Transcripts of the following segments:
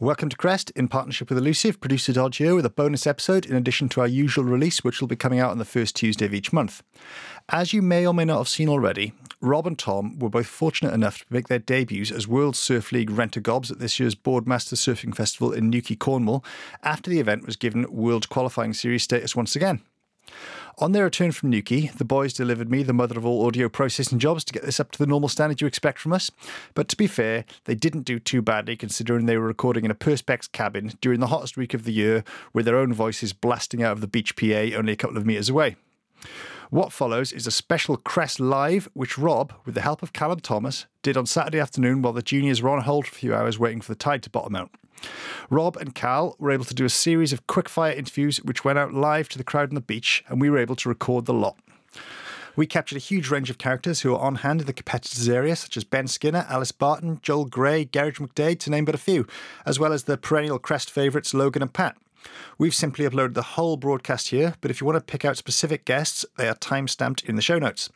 Welcome to Crest in partnership with Elusive, producer Dodge here with a bonus episode in addition to our usual release, which will be coming out on the first Tuesday of each month. As you may or may not have seen already, Rob and Tom were both fortunate enough to make their debuts as World Surf League renter gobs at this year's Boardmaster Surfing Festival in Newquay, Cornwall, after the event was given World Qualifying Series status once again. On their return from Newquay, the boys delivered me the mother of all audio processing jobs to get this up to the normal standard you expect from us. But to be fair, they didn't do too badly considering they were recording in a Perspex cabin during the hottest week of the year with their own voices blasting out of the beach PA only a couple of metres away. What follows is a special Crest Live, which Rob, with the help of Callum Thomas, did on Saturday afternoon while the juniors were on hold for a few hours waiting for the tide to bottom out. Rob and Cal were able to do a series of quickfire interviews which went out live to the crowd on the beach, and we were able to record the lot. We captured a huge range of characters who are on hand in the competitors area, such as Ben Skinner, Alice Barton, Joel Gray, Gearoid McDaid, to name but a few, as well as the perennial Crest favourites Logan and Pat. We've simply uploaded the whole broadcast here, but if you want to pick out specific guests, they are time stamped in the show notes.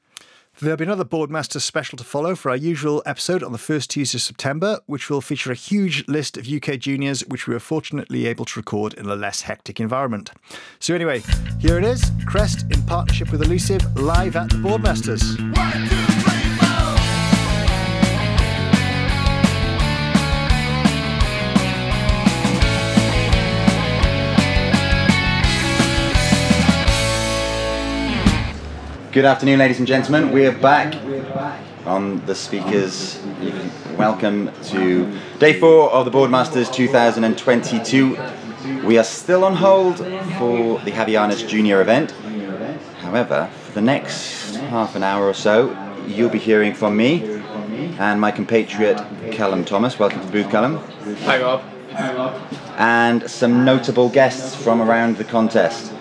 There'll be another Boardmaster special to follow for our usual episode on the first Tuesday of September, which will feature a huge list of UK juniors, which we were fortunately able to record in a less hectic environment. So, anyway, here it is Crest in partnership with Elusive, live at the Boardmasters. Good afternoon, ladies and gentlemen. We are back on the speakers. Welcome to day four of the Boardmasters 2022. We are still on hold for the Havaianas Junior event. However, for the next half an hour or so, you'll be hearing from me and my compatriot Callum Thomas. Welcome to the booth, Callum. Hi, Rob. And some notable guests from around the contest.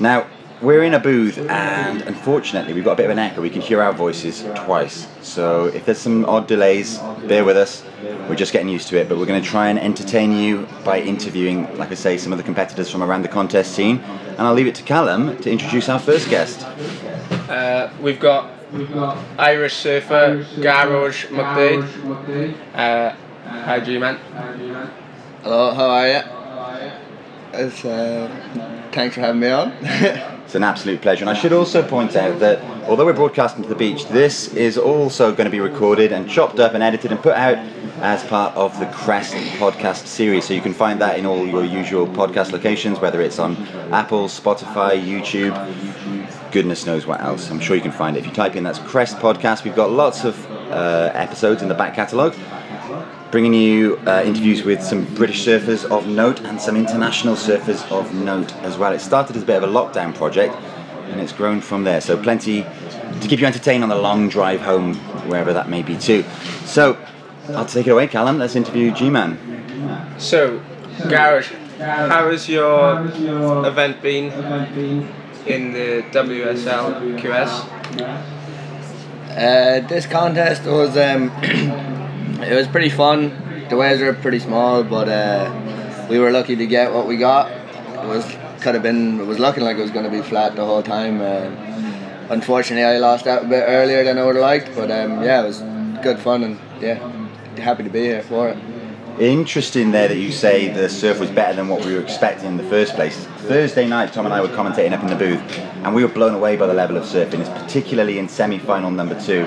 Now, we're in a booth, and unfortunately, we've got a bit of an echo. We can hear our voices twice. So if there's some odd delays, bear with us. We're just getting used to it, but we're going to try and entertain you by interviewing, like I say, some of the competitors from around the contest scene. And I'll leave it to Callum to introduce our first guest. Uh, we've got Irish surfer Gearoid McDaid. Uh, hi, G-Man. Hello, how are you? Uh, thanks for having me on. It's an absolute pleasure. And I should also point out that although we're broadcasting to the beach, this is also going to be recorded and chopped up and edited and put out as part of the Crest podcast series. So you can find that in all your usual podcast locations, whether it's on Apple, Spotify, YouTube, goodness knows what else. I'm sure you can find it. If you type in that's Crest podcast, we've got lots of uh, episodes in the back catalogue bringing you uh, interviews with some British surfers of note and some international surfers of note as well. It started as a bit of a lockdown project and it's grown from there. So, plenty to keep you entertained on the long drive home, wherever that may be, too. So, I'll take it away, Callum. Let's interview G Man. So, Gearoid, how has your event been in the WSL QS? Uh, this contest was um, it was pretty fun. The waves were pretty small, but uh, we were lucky to get what we got. It was could have been. It was looking like it was going to be flat the whole time. Uh, unfortunately, I lost out a bit earlier than I would have liked, but um, yeah, it was good fun and yeah, happy to be here for it. Interesting there that you say the surf was better than what we were expecting in the first place. Thursday night, Tom and I were commentating up in the booth, and we were blown away by the level of surfing, It's particularly in semi-final number two.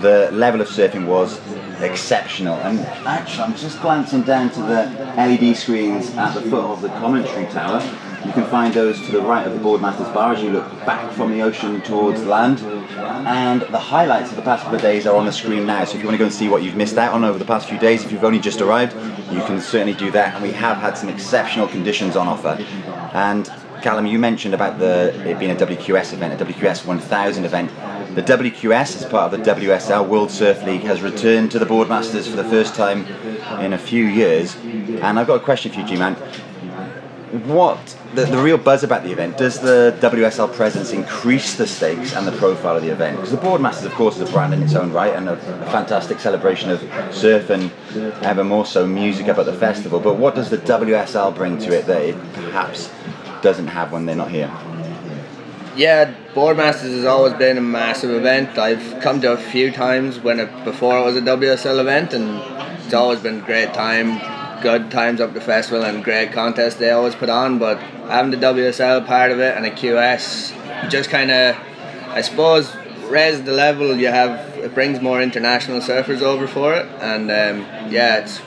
The level of surfing was exceptional. And actually, I'm just glancing down to the LED screens at the foot of the commentary tower. You can find those to the right of the Boardmasters Bar as you look back from the ocean towards land. And the highlights of the past couple of days are on the screen now. So if you want to go and see what you've missed out on over the past few days, if you've only just arrived, you can certainly do that. And we have had some exceptional conditions on offer. And Callum, you mentioned about the it being a WQS event, a WQS 1000 event. The WQS, as part of the WSL World Surf League, has returned to the Boardmasters for the first time in a few years. And I've got a question for you, G-Man. What the, the real buzz about the event? Does the WSL presence increase the stakes and the profile of the event? Because the Boardmasters, of course, is a brand in its own right and a, a fantastic celebration of surf and ever more so music up at the festival. But what does the WSL bring to it that it perhaps doesn't have when they're not here? Yeah, Boardmasters has always been a massive event. I've come to a few times when it before it was a WSL event, and it's always been a great time. good times up the festival and great contests they always put on. But having the WSL part of it and a QS just kind of, I suppose, raise the level. You have it brings more international surfers over for it, and um, yeah, it's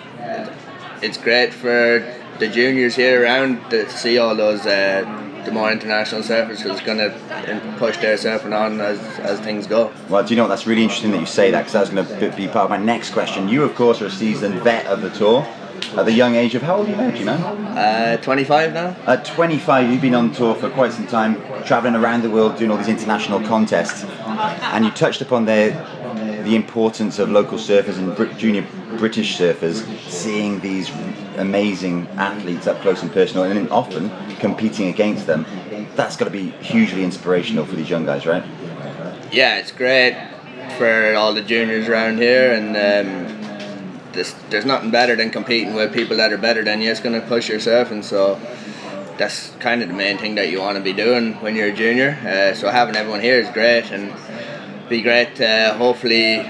it's great for the juniors here around to see all those. Uh, the more international surfers because it's going to push their surfing on as, as things go. Well, do you know what? That's really interesting that you say that because that was going to be part of my next question. You, of course, are a seasoned vet of the tour. At the young age of how old are you now? Uh, 25 now. At 25, you've been on tour for quite some time, travelling around the world, doing all these international contests, and you touched upon there the importance of local surfers and junior British surfers seeing these amazing athletes up close and personal, and often competing against them. That's got to be hugely inspirational for these young guys, right? Yeah, it's great for all the juniors around here, and um, there's, there's nothing better than competing with people that are better than you. It's going to push yourself, and so that's kind of the main thing that you want to be doing when you're a junior. Uh, so having everyone here is great, and be great to hopefully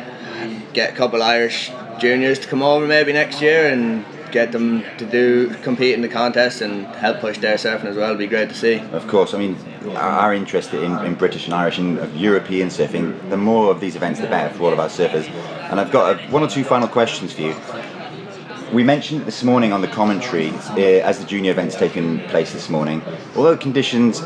get a couple Irish juniors to come over maybe next year and get them to do compete in the contest and help push their surfing as well. It'd be great to see. Of course, I mean, our interest in, in British and Irish and European surfing, the more of these events, the better for all of our surfers. And I've got a, one or two final questions for you. We mentioned this morning on the commentary, uh, as the junior event's taken place this morning, although conditions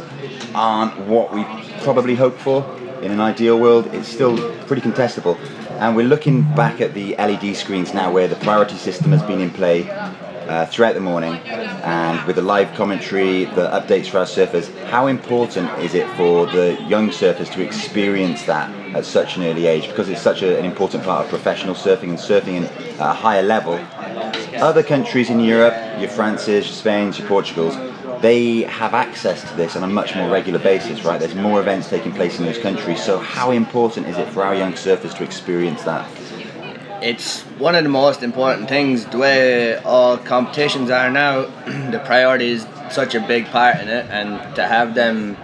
aren't what we probably hoped for in an ideal world, it's still pretty contestable. And we're looking back at the LED screens now where the priority system has been in play uh, throughout the morning and with the live commentary, the updates for our surfers. How important is it for the young surfers to experience that at such an early age because it's such a, an important part of professional surfing and surfing at a higher level? Other countries in Europe, your Frances, your Spains, your Portugals, they have access to this on a much more regular basis, right? There's more events taking place in those countries. So, how important is it for our young surfers to experience that? It's one of the most important things. The way all competitions are now, the priority is such a big part in it, and to have them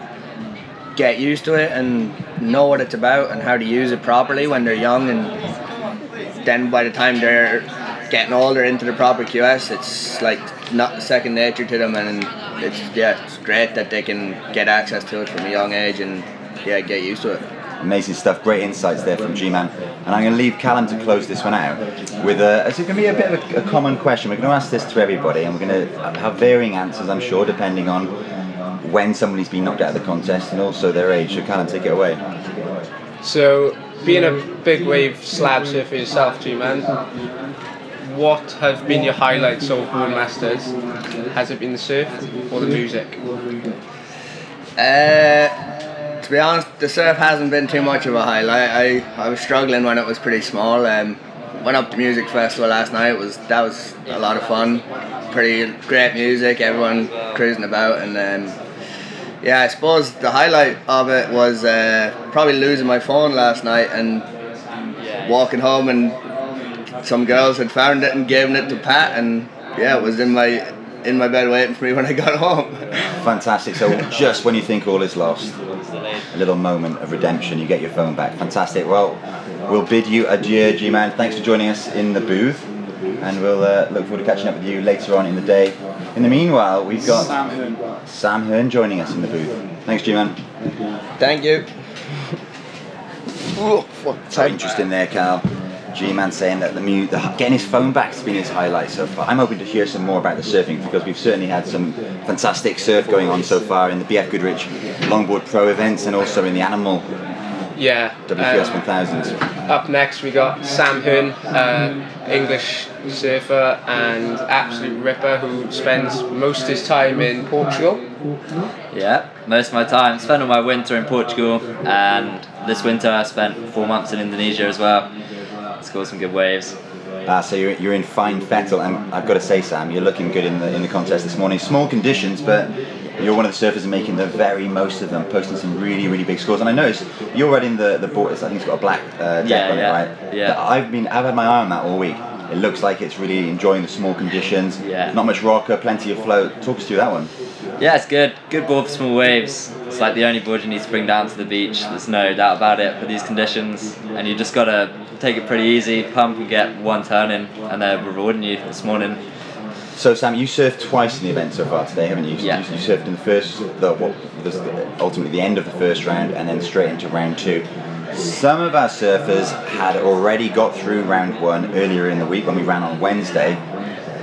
get used to it and know what it's about and how to use it properly when they're young, and then by the time they're getting older into the proper QS, it's like not second nature to them, and it's yeah, it's great that they can get access to it from a young age and yeah, get used to it. Amazing stuff, great insights there from G-Man. And I'm going to leave Callum to close this one out with a. It's going to be a bit of a, a common question. We're going to ask this to everybody, and we're going to have varying answers, I'm sure, depending on when somebody's been knocked out of the contest and also their age. So, Callum, take it away. So, being a big wave slab surfer yourself, G-Man, what have been your highlights of Boardmasters? Has it been the surf or the music? Uh, to be honest, the surf hasn't been too much of a highlight. I, I was struggling when it was pretty small. Um, went up to music festival last night. It was that was a lot of fun. Pretty great music. Everyone cruising about and. Um, yeah, I suppose the highlight of it was uh, probably losing my phone last night and walking home and some girls had found it and given it to Pat, and yeah, it was in my in my bed waiting for me when I got home. Fantastic. So just when you think all is lost, a little moment of redemption, you get your phone back. Fantastic. Well, we'll bid you adieu, G-Man. Thanks for joining us in the booth, and we'll uh, look forward to catching up with you later on in the day. In the meanwhile, we've got Sam Hearn, Sam Hearn joining us in the booth. Thanks, G-Man. Thank you. So interesting there, Carl. G-Man saying that the, mu- the getting his phone back has been his highlight so far. I'm hoping to hear some more about the surfing because we've certainly had some fantastic surf going on so far in the BF Goodrich Longboard Pro events and also in the Animal Yeah. WQS um, 1000s. Up next, we got Sam Hearn, uh, English surfer and absolute ripper who spends most of his time in Portugal. Yeah, most of my time. Spent all my winter in Portugal, and this winter I spent four months in Indonesia as well. Scored some good waves. Uh, so you're, you're in fine fettle, and I've got to say, Sam, you're looking good in the in the contest this morning. Small conditions, but you're one of the surfers making the very most of them, posting some really really big scores. And I noticed you're riding the the board. I think it's got a black uh, deck Yeah, on yeah, it, right? yeah. I've been I've had my eye on that all week. It looks like it's really enjoying the small conditions. Yeah. Not much rocker, plenty of float. Talk us through that one. Yeah, it's good. Good board for small waves. It's like the only board you need to bring down to the beach. There's no doubt about it for these conditions, and you just gotta take it pretty easy, pump and get one turn in, and they're rewarding you this morning. So Sam, you surfed twice in the event so far today, haven't you? Yeah. You, you surfed in the first, the, what the, ultimately the end of the first round, and then straight into round two. Some of our surfers had already got through round one earlier in the week when we ran on Wednesday.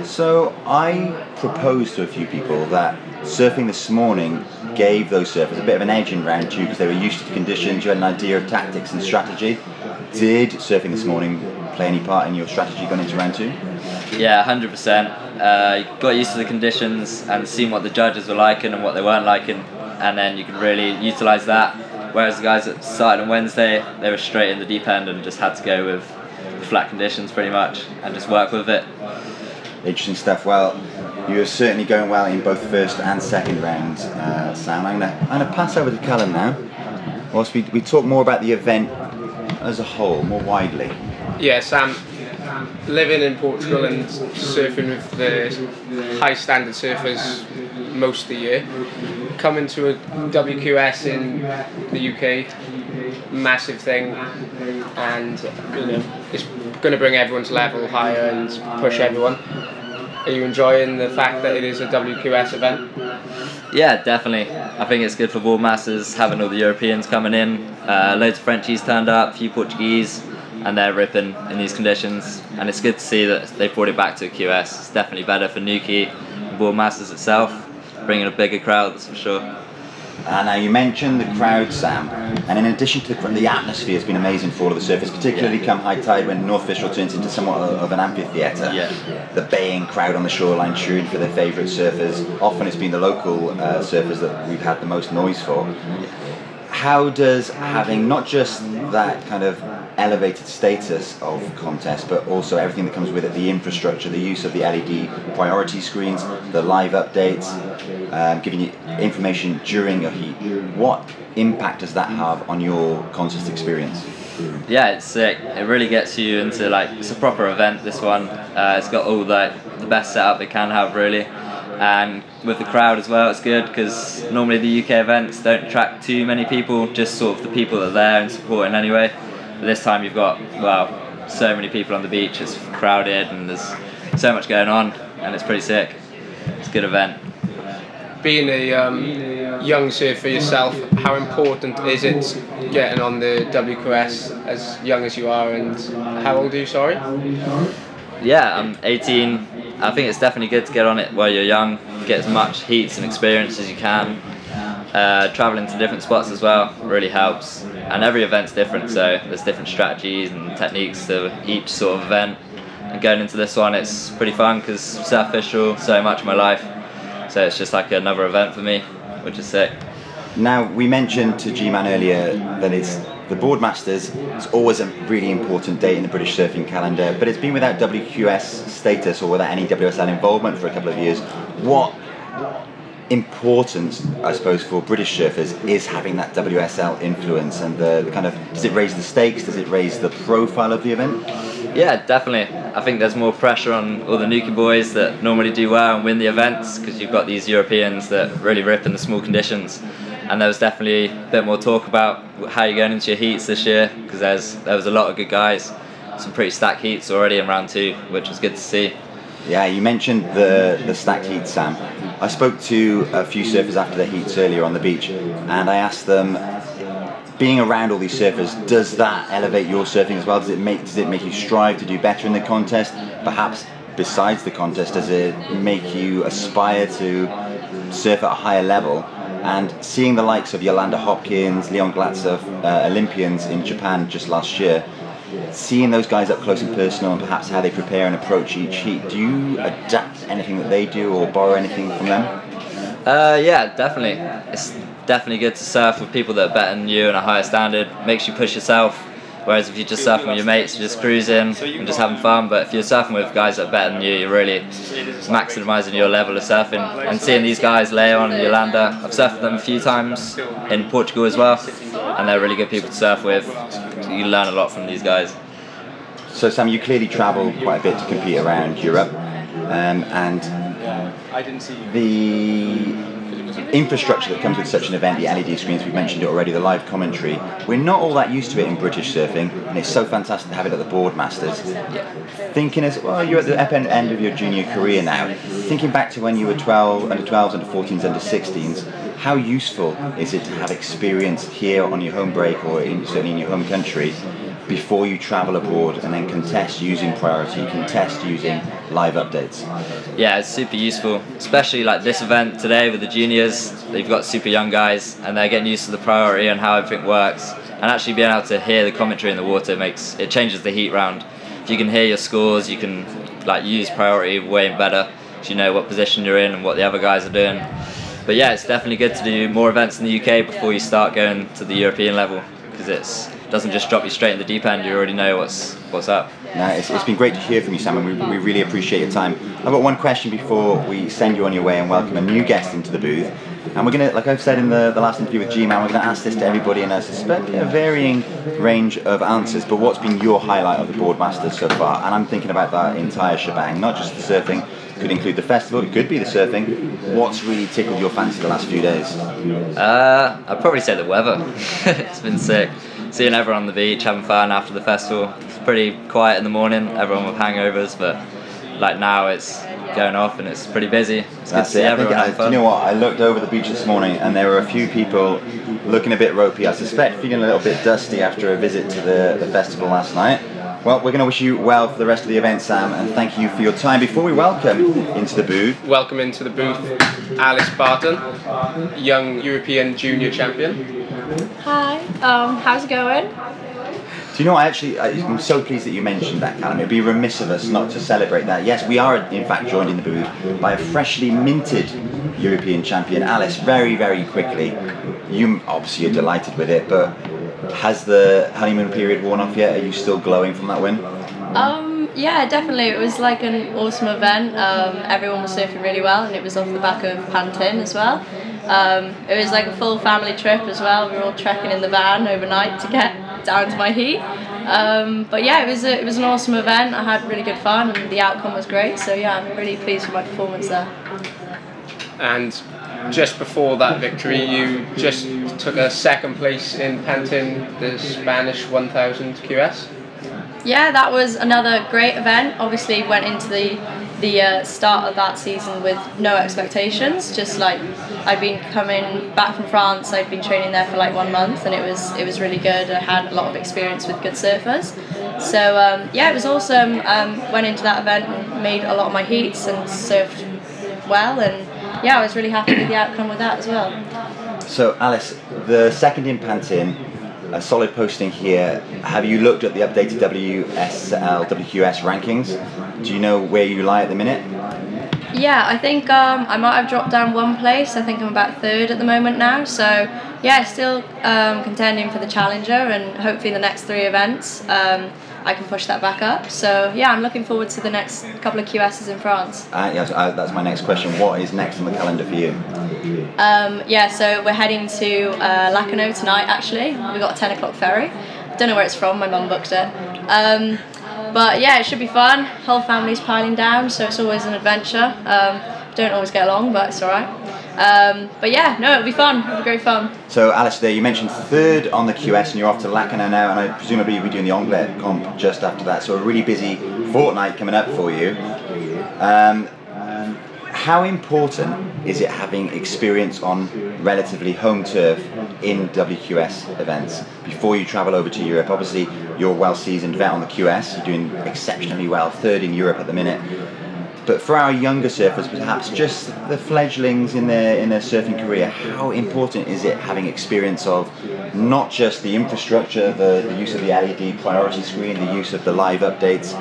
So I proposed to a few people that surfing this morning gave those surfers a bit of an edge in round two because they were used to the conditions, you had an idea of tactics and strategy. Did surfing this morning play any part in your strategy going into round two? Yeah, hundred percent. Uh, got used to the conditions and seen what the judges were liking and what they weren't liking, and then you can really utilise that. Whereas the guys that started on Wednesday, they were straight in the deep end and just had to go with the flat conditions pretty much and just work with it. Interesting stuff. Well, you were certainly going well in both first and second rounds, uh, Sam. I'm going to pass over to Callum now. Whilst we, we talk more about the event as a whole, more widely. Yeah, Sam, living in Portugal and surfing with the high standard surfers most of the year, coming to a WQS in the UK, massive thing, and you know it's going to bring everyone's level higher and push everyone. Are you enjoying the fact that it is a WQS event? Yeah, definitely. I think it's good for Boardmasters having all the Europeans coming in. Uh, loads of Frenchies turned up, a few Portuguese, and they're ripping in these conditions. And it's good to see that they brought it back to a QS. It's definitely better for Newquay and Masters itself, bringing a bigger crowd, that's for sure. Uh, now you mentioned the crowd, Sam, and in addition to the, the atmosphere has been amazing for all of the surfers, particularly come high tide when North Fistral turns into somewhat of, an amphitheatre. Yeah. The baying crowd on the shoreline cheering for their favourite surfers. Often it's been the local uh, surfers that we've had the most noise for. How does having not just that kind of elevated status of contest, but also everything that comes with it, the infrastructure, the use of the LED priority screens, the live updates, um, giving you information during your heat. What impact does that have on your contest experience? Yeah, it's sick. It really gets you into like it's a proper event. This one, uh, it's got all the the best setup it can have really, and with the crowd as well, it's good because normally the UK events don't attract too many people, just sort of the people that are there and supporting anyway. But this time you've got well, so many people on the beach. It's crowded and there's so much going on, and it's pretty sick. It's a good event. Being a um, young surfer yourself, how important is it getting on the WQS as young as you are, and how old are you? Sorry. Yeah, I'm 18. I think it's definitely good to get on it while you're young, get as much heats and experience as you can. Uh, traveling to different spots as well really helps, and every event's different, so there's different strategies and techniques to each sort of event. And going into this one, it's pretty fun because surf Fistral so much of my life, so it's just like another event for me, which is sick. Now, we mentioned to G-Man earlier that it's the Boardmasters. is always a really important date in the British surfing calendar, but it's been without WQS status or without any WSL involvement for a couple of years. What importance, I suppose, for British surfers is having that WSL influence and the, the kind of does it raise the stakes? Does it raise the profile of the event? Yeah, definitely. I think there's more pressure on all the Newquay boys that normally do well and win the events because you've got these Europeans that really rip in the small conditions. And there was definitely a bit more talk about how you're going into your heats this year because there's there was a lot of good guys, some pretty stacked heats already in round two, which was good to see. Yeah, you mentioned the, the stacked heat, Sam. I spoke to a few surfers after the heats earlier on the beach, and I asked them, being around all these surfers, does that elevate your surfing as well? Does it make does it make you strive to do better in the contest? Perhaps besides the contest, does it make you aspire to surf at a higher level? And seeing the likes of Yolanda Hopkins, Leon Glatzer, uh, Olympians in Japan just last year, seeing those guys up close and personal and perhaps how they prepare and approach each heat, do you adapt anything that they do or borrow anything from them? Uh, yeah, definitely. It's definitely good to surf with people that are better than you and a higher standard. Makes you push yourself. Whereas if you're just surfing with your mates, you're just cruising and just having fun. But if you're surfing with guys that are better than you, you're really maximising your level of surfing. And seeing these guys, Leon and Yolanda, I've surfed with them a few times in Portugal as well, and they're really good people to surf with. You learn a lot from these guys. So, Sam, you clearly travel quite a bit to compete around Europe, um, and the infrastructure that comes with such an event, the LED screens, we've mentioned it already, the live commentary. We're not all that used to it in British surfing, and it's so fantastic to have it at the Boardmasters. Thinking as well, you're at the end of your junior career now. Thinking back to when you were 12, under 12s, under 14s, under 16s, how useful is it to have experience here on your home break or in, certainly in your home country before you travel abroad and then contest using priority, contest using live updates? Yeah, it's super useful, especially like this event today with the juniors. They've got super young guys and they're getting used to the priority and how everything works. And actually being able to hear the commentary in the water makes it changes the heat round. If you can hear your scores, you can like use priority way better. So you know what position you're in and what the other guys are doing. But yeah, it's definitely good to do more events in the UK before you start going to the European level because it's doesn't just drop you straight in the deep end. You already know what's what's up. No, it's, it's been great to hear from you, Sam, and we, we really appreciate your time. I've got one question before we send you on your way and welcome a new guest into the booth. And we're going to, like I've said in the, the last interview with G-Man, we're going to ask this to everybody, and I suspect a varying range of answers. But what's been your highlight of the Boardmasters so far? And I'm thinking about that entire shebang, not just the surfing, could include the festival, it could be the surfing. What's really tickled your fancy the last few days? Uh, I'd probably say the weather. it's been sick. Seeing everyone on the beach having fun after the festival. It's pretty quiet in the morning, everyone with hangovers, but like now it's going off and it's pretty busy. It's good to That's see it. I everyone I, having you know what? I looked over the beach this morning and there were a few people looking a bit ropey. I suspect feeling a little bit dusty after a visit to the, the festival last night. Well, we're going to wish you well for the rest of the event, Sam, and thank you for your time. Before we welcome into the booth, Welcome into the booth, Alice Barton, young European junior champion. Hi, um, how's it going? do you know, I actually, I'm so pleased that you mentioned that, Callum. It'd be remiss of us not to celebrate that. Yes, we are, in fact, joined in the booth by a freshly minted European champion, Alice, very, very quickly. You obviously are delighted with it, but has the honeymoon period worn off yet? Are you still glowing from that win? Um, yeah, definitely. It was like an awesome event. Um, everyone was surfing really well, and it was off the back of Pantin as well. Um, it was like a full family trip as well. We were all trekking in the van overnight to get down to my heat. Um, but yeah, it was a, it was an awesome event. I had really good fun, and the outcome was great. So yeah, I'm really pleased with my performance there. And just before that victory, you just took a second place in Pantin, the Spanish 1000 QS. Yeah, that was another great event. Obviously, went into the the uh, start of that season with no expectations. Just like I'd been coming back from France, I'd been training there for like one month, and it was it was really good. I had a lot of experience with good surfers, so um, yeah, it was awesome. Um, went into that event and made a lot of my heats and surfed well, and yeah, I was really happy with the outcome with that as well. So, Alice, the second in Pantin, a solid posting here. Have you looked at the updated WSL, WQS rankings? Do you know where you lie at the minute? Yeah, I think um, I might have dropped down one place. I think I'm about third at the moment now. So yeah, still um, contending for the challenger, and hopefully the next three events um, I can push that back up. So yeah, I'm looking forward to the next couple of QSs in France. Uh, yes, uh, that's my next question. What is next on the calendar for you? Um, yeah, so we're heading to uh, Lacanau tonight. Actually, we got a 10 o'clock ferry. Don't know where it's from. My mum booked it. Um, but yeah, it should be fun. Whole family's piling down, so it's always an adventure. Um, don't always get along, but it's all right. Um, but yeah, no, it'll be fun. It'll be great fun. So, Alice, there you mentioned third on the QS, and you're off to Lacanau now, and I presumably you'll be doing the Anglet comp just after that. So, a really busy fortnight coming up for you. Um, how important is it having experience on relatively home turf in WQS events before you travel over to Europe? Obviously, you're a well seasoned vet on the QS, you're doing exceptionally well, third in Europe at the minute. But for our younger surfers, perhaps just the fledglings in their in their surfing career, how important is it having experience of not just the infrastructure, the, the use of the LED priority screen, the use of the live updates,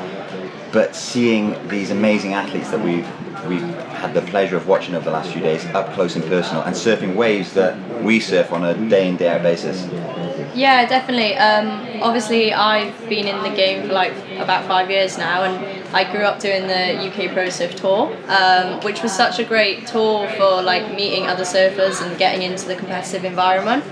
but seeing these amazing athletes that we've we've had the pleasure of watching over the last few days up close and personal and surfing waves that we surf on a day in day out basis. Yeah, definitely. Um, obviously, I've been in the game for like about five years now, and I grew up doing the UK Pro Surf Tour, um, which was such a great tour for like meeting other surfers and getting into the competitive environment.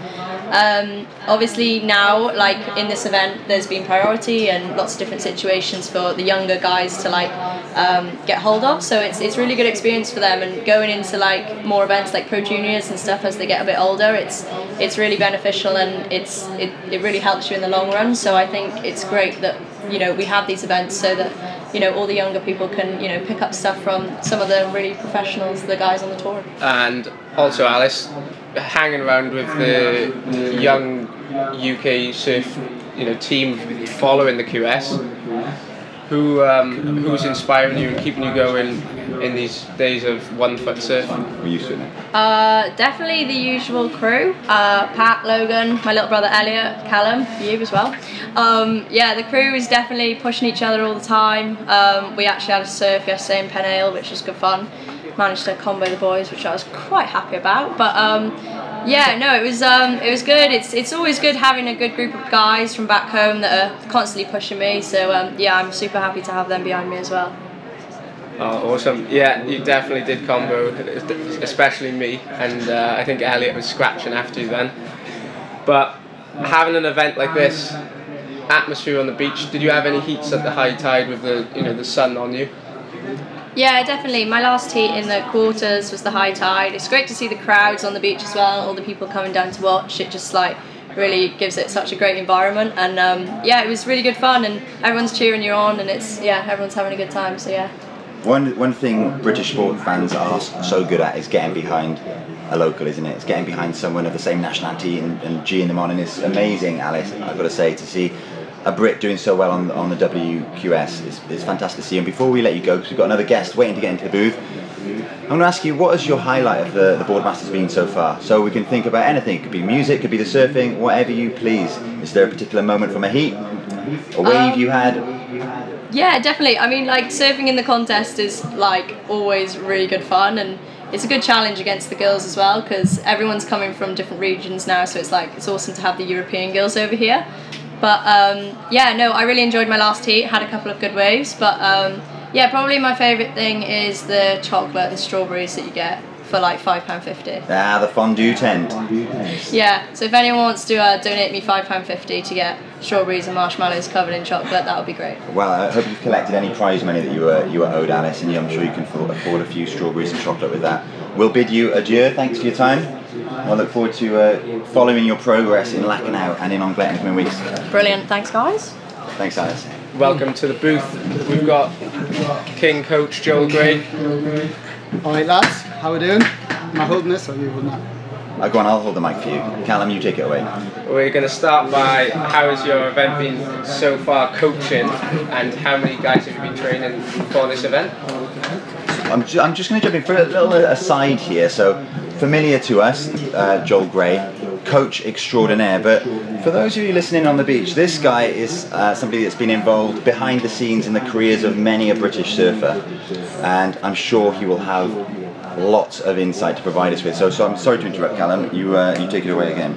Um, obviously now, like in this event, there's been priority and lots of different situations for the younger guys to like um, get hold of. So it's it's really good experience for them. And going into like more events like pro juniors and stuff as they get a bit older, it's it's really beneficial and it's it, it really helps you in the long run. So I think it's great that you know we have these events so that you know all the younger people can you know pick up stuff from some of the really professionals, the guys on the tour. And also, Alice, hanging around with the young UK surf, you know, team following the QS. Who um, who's inspiring you and keeping you going in these days of one foot surfing? We're used to it. Uh, definitely the usual crew. Uh, Pat, Logan, my little brother Elliot, Callum, you as well. Um, yeah, the crew is definitely pushing each other all the time. Um, we actually had a surf yesterday in Penale, which was good fun. Managed to combo the boys, which I was quite happy about. But um, yeah, no, it was um, it was good. It's it's always good having a good group of guys from back home that are constantly pushing me. So um, yeah, I'm super happy to have them behind me as well. Oh, awesome! Yeah, you definitely did combo, especially me, and uh, I think Elliot was scratching after you then. But having an event like this, atmosphere on the beach. Did you have any heats at the high tide with the you know the sun on you? Yeah, definitely. My last heat in the quarters was the high tide. It's great to see the crowds on the beach as well, all the people coming down to watch. It just like really gives it such a great environment, and um, yeah, it was really good fun, and everyone's cheering you on, and it's yeah, everyone's having a good time. So yeah. One one thing British sport fans are so good at is getting behind a local, isn't it? It's getting behind someone of the same nationality and, and G'ing them on, and it's amazing, Alice. I've got to say to see a Brit doing so well on on the WQS is, is fantastic to see. And before we let you go, because we've got another guest waiting to get into the booth, I'm going to ask you what has your highlight of the the Boardmasters been so far? So we can think about anything. It could be music, it could be the surfing, whatever you please. Is there a particular moment from a heat, a wave Um, you had? Yeah, definitely. I mean, like surfing in the contest is like always really good fun, and it's a good challenge against the girls as well because everyone's coming from different regions now. So it's like it's awesome to have the European girls over here. But um, yeah, no, I really enjoyed my last heat. Had a couple of good waves, but um, yeah, probably my favourite thing is the chocolate and strawberries that you get for like five pound fifty. Ah, the fondue tent. Yeah, so if anyone wants to uh, donate me five pound fifty to get strawberries and marshmallows covered in chocolate, that would be great. Well, I hope you've collected any prize money that you were you were owed, Alice, and I'm sure you can afford a few strawberries and chocolate with that. We'll bid you adieu. Thanks for your time. I look forward to uh, following your progress in Lacanau and in Anglet in the coming weeks. Brilliant, thanks guys. Thanks, Alice. Welcome to the booth. We've got King Coach Joel Gray. Alright lads, how are we doing? Am I holding this or are you holding that? Uh, go on, I'll hold the mic for you. Callum, you take it away. We're going to start by how has your event been so far coaching and how many guys have you been training for this event? I'm, ju- I'm just going to jump in for a little aside here. So, familiar to us, uh, Joel Gray, coach extraordinaire. But for those of you listening on the beach, this guy is uh, somebody that's been involved behind the scenes in the careers of many a British surfer, and I'm sure he will have lots of insight to provide us with. So, so I'm sorry to interrupt, Callum. You uh, you take it away again.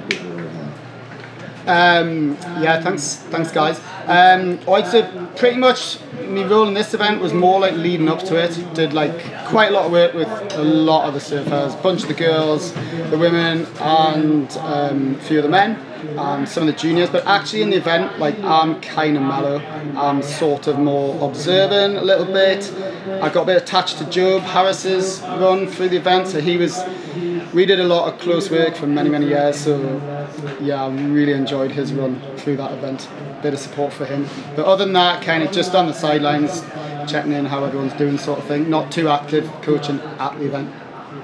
Um, yeah, thanks, thanks guys. Um, I'd say pretty much my role in this event was more like leading up to it. Did like quite a lot of work with a lot of the surfers, bunch of the girls, the women, and um, a few of the men, and some of the juniors. But actually in the event, like I'm kind of mellow. I'm sort of more observant a little bit. I got a bit attached to Jobe Harriss's run through the event, so he was. We did a lot of close work for many many years, so yeah, I really enjoyed his run through that event. Bit of support for him. But other than that, kind of just on the sidelines, checking in how everyone's doing, sort of thing. Not too active coaching at the event.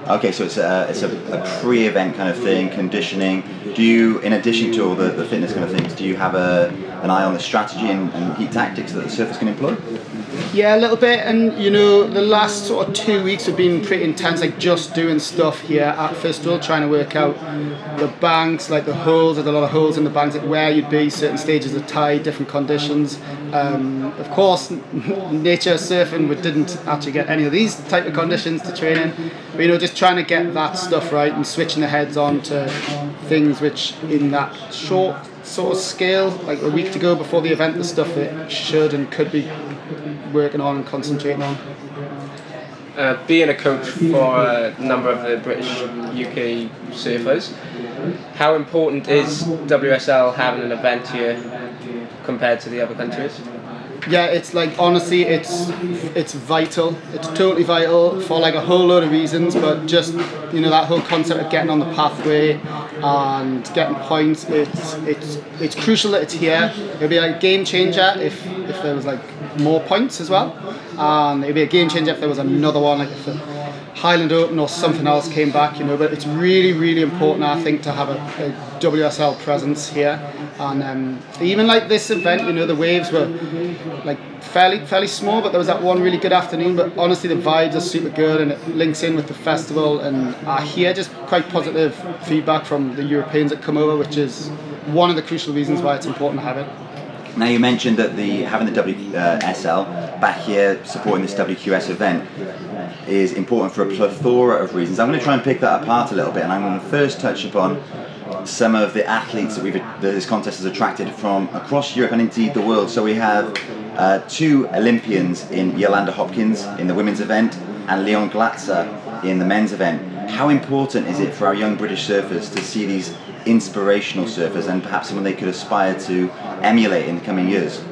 Okay, so it's a it's a, a pre-event kind of thing, conditioning. Do you, in addition to all the, the fitness kind of things, do you have a an eye on the strategy and, and heat tactics that the surfers can employ? Yeah, a little bit, and you know, the last sort of two weeks have been pretty intense, like just doing stuff here at Fistral, trying to work out the banks, like the holes, there's a lot of holes in the banks, like where you'd be, certain stages of tide, different conditions. Um, of course, nature surfing, we didn't actually get any of these type of conditions to train in, but you know, just trying to get that stuff right and switching the heads on to things which, in that short sort of scale, like a week to go before the event, the stuff that should and could be working on and concentrating on. uh, being a coach for a number of the British UK surfers, how important is WSL having an event here compared to the other countries? Yeah, it's like honestly, it's it's vital. It's totally vital for like a whole load of reasons, but just you know that whole concept of getting on the pathway and getting points. It's it's it's crucial that it's here. It'd be like a game changer if if there was like more points as well, and it'd be a game changer if there was another one like if Highland Open or something else came back. You know, but it's really really important I think to have a, a WSL presence here, and um, even like this event, you know, the waves were like fairly fairly small, but there was that one really good afternoon. But honestly, the vibes are super good, and it links in with the festival. And I hear just quite positive feedback from the Europeans that come over, which is one of the crucial reasons why it's important to have it. Now you mentioned that the having the WSL back here supporting this WQS event is important for a plethora of reasons. I'm going to try and pick that apart a little bit, and I'm going to first touch upon some of the athletes that we've that this contest has attracted from across Europe and indeed the world. So we have uh, two Olympians in Yolanda Hopkins in the women's event and Leon Glatzer in the men's event. How important is it for our young British surfers to see these inspirational surfers and perhaps someone they could aspire to emulate in the coming years?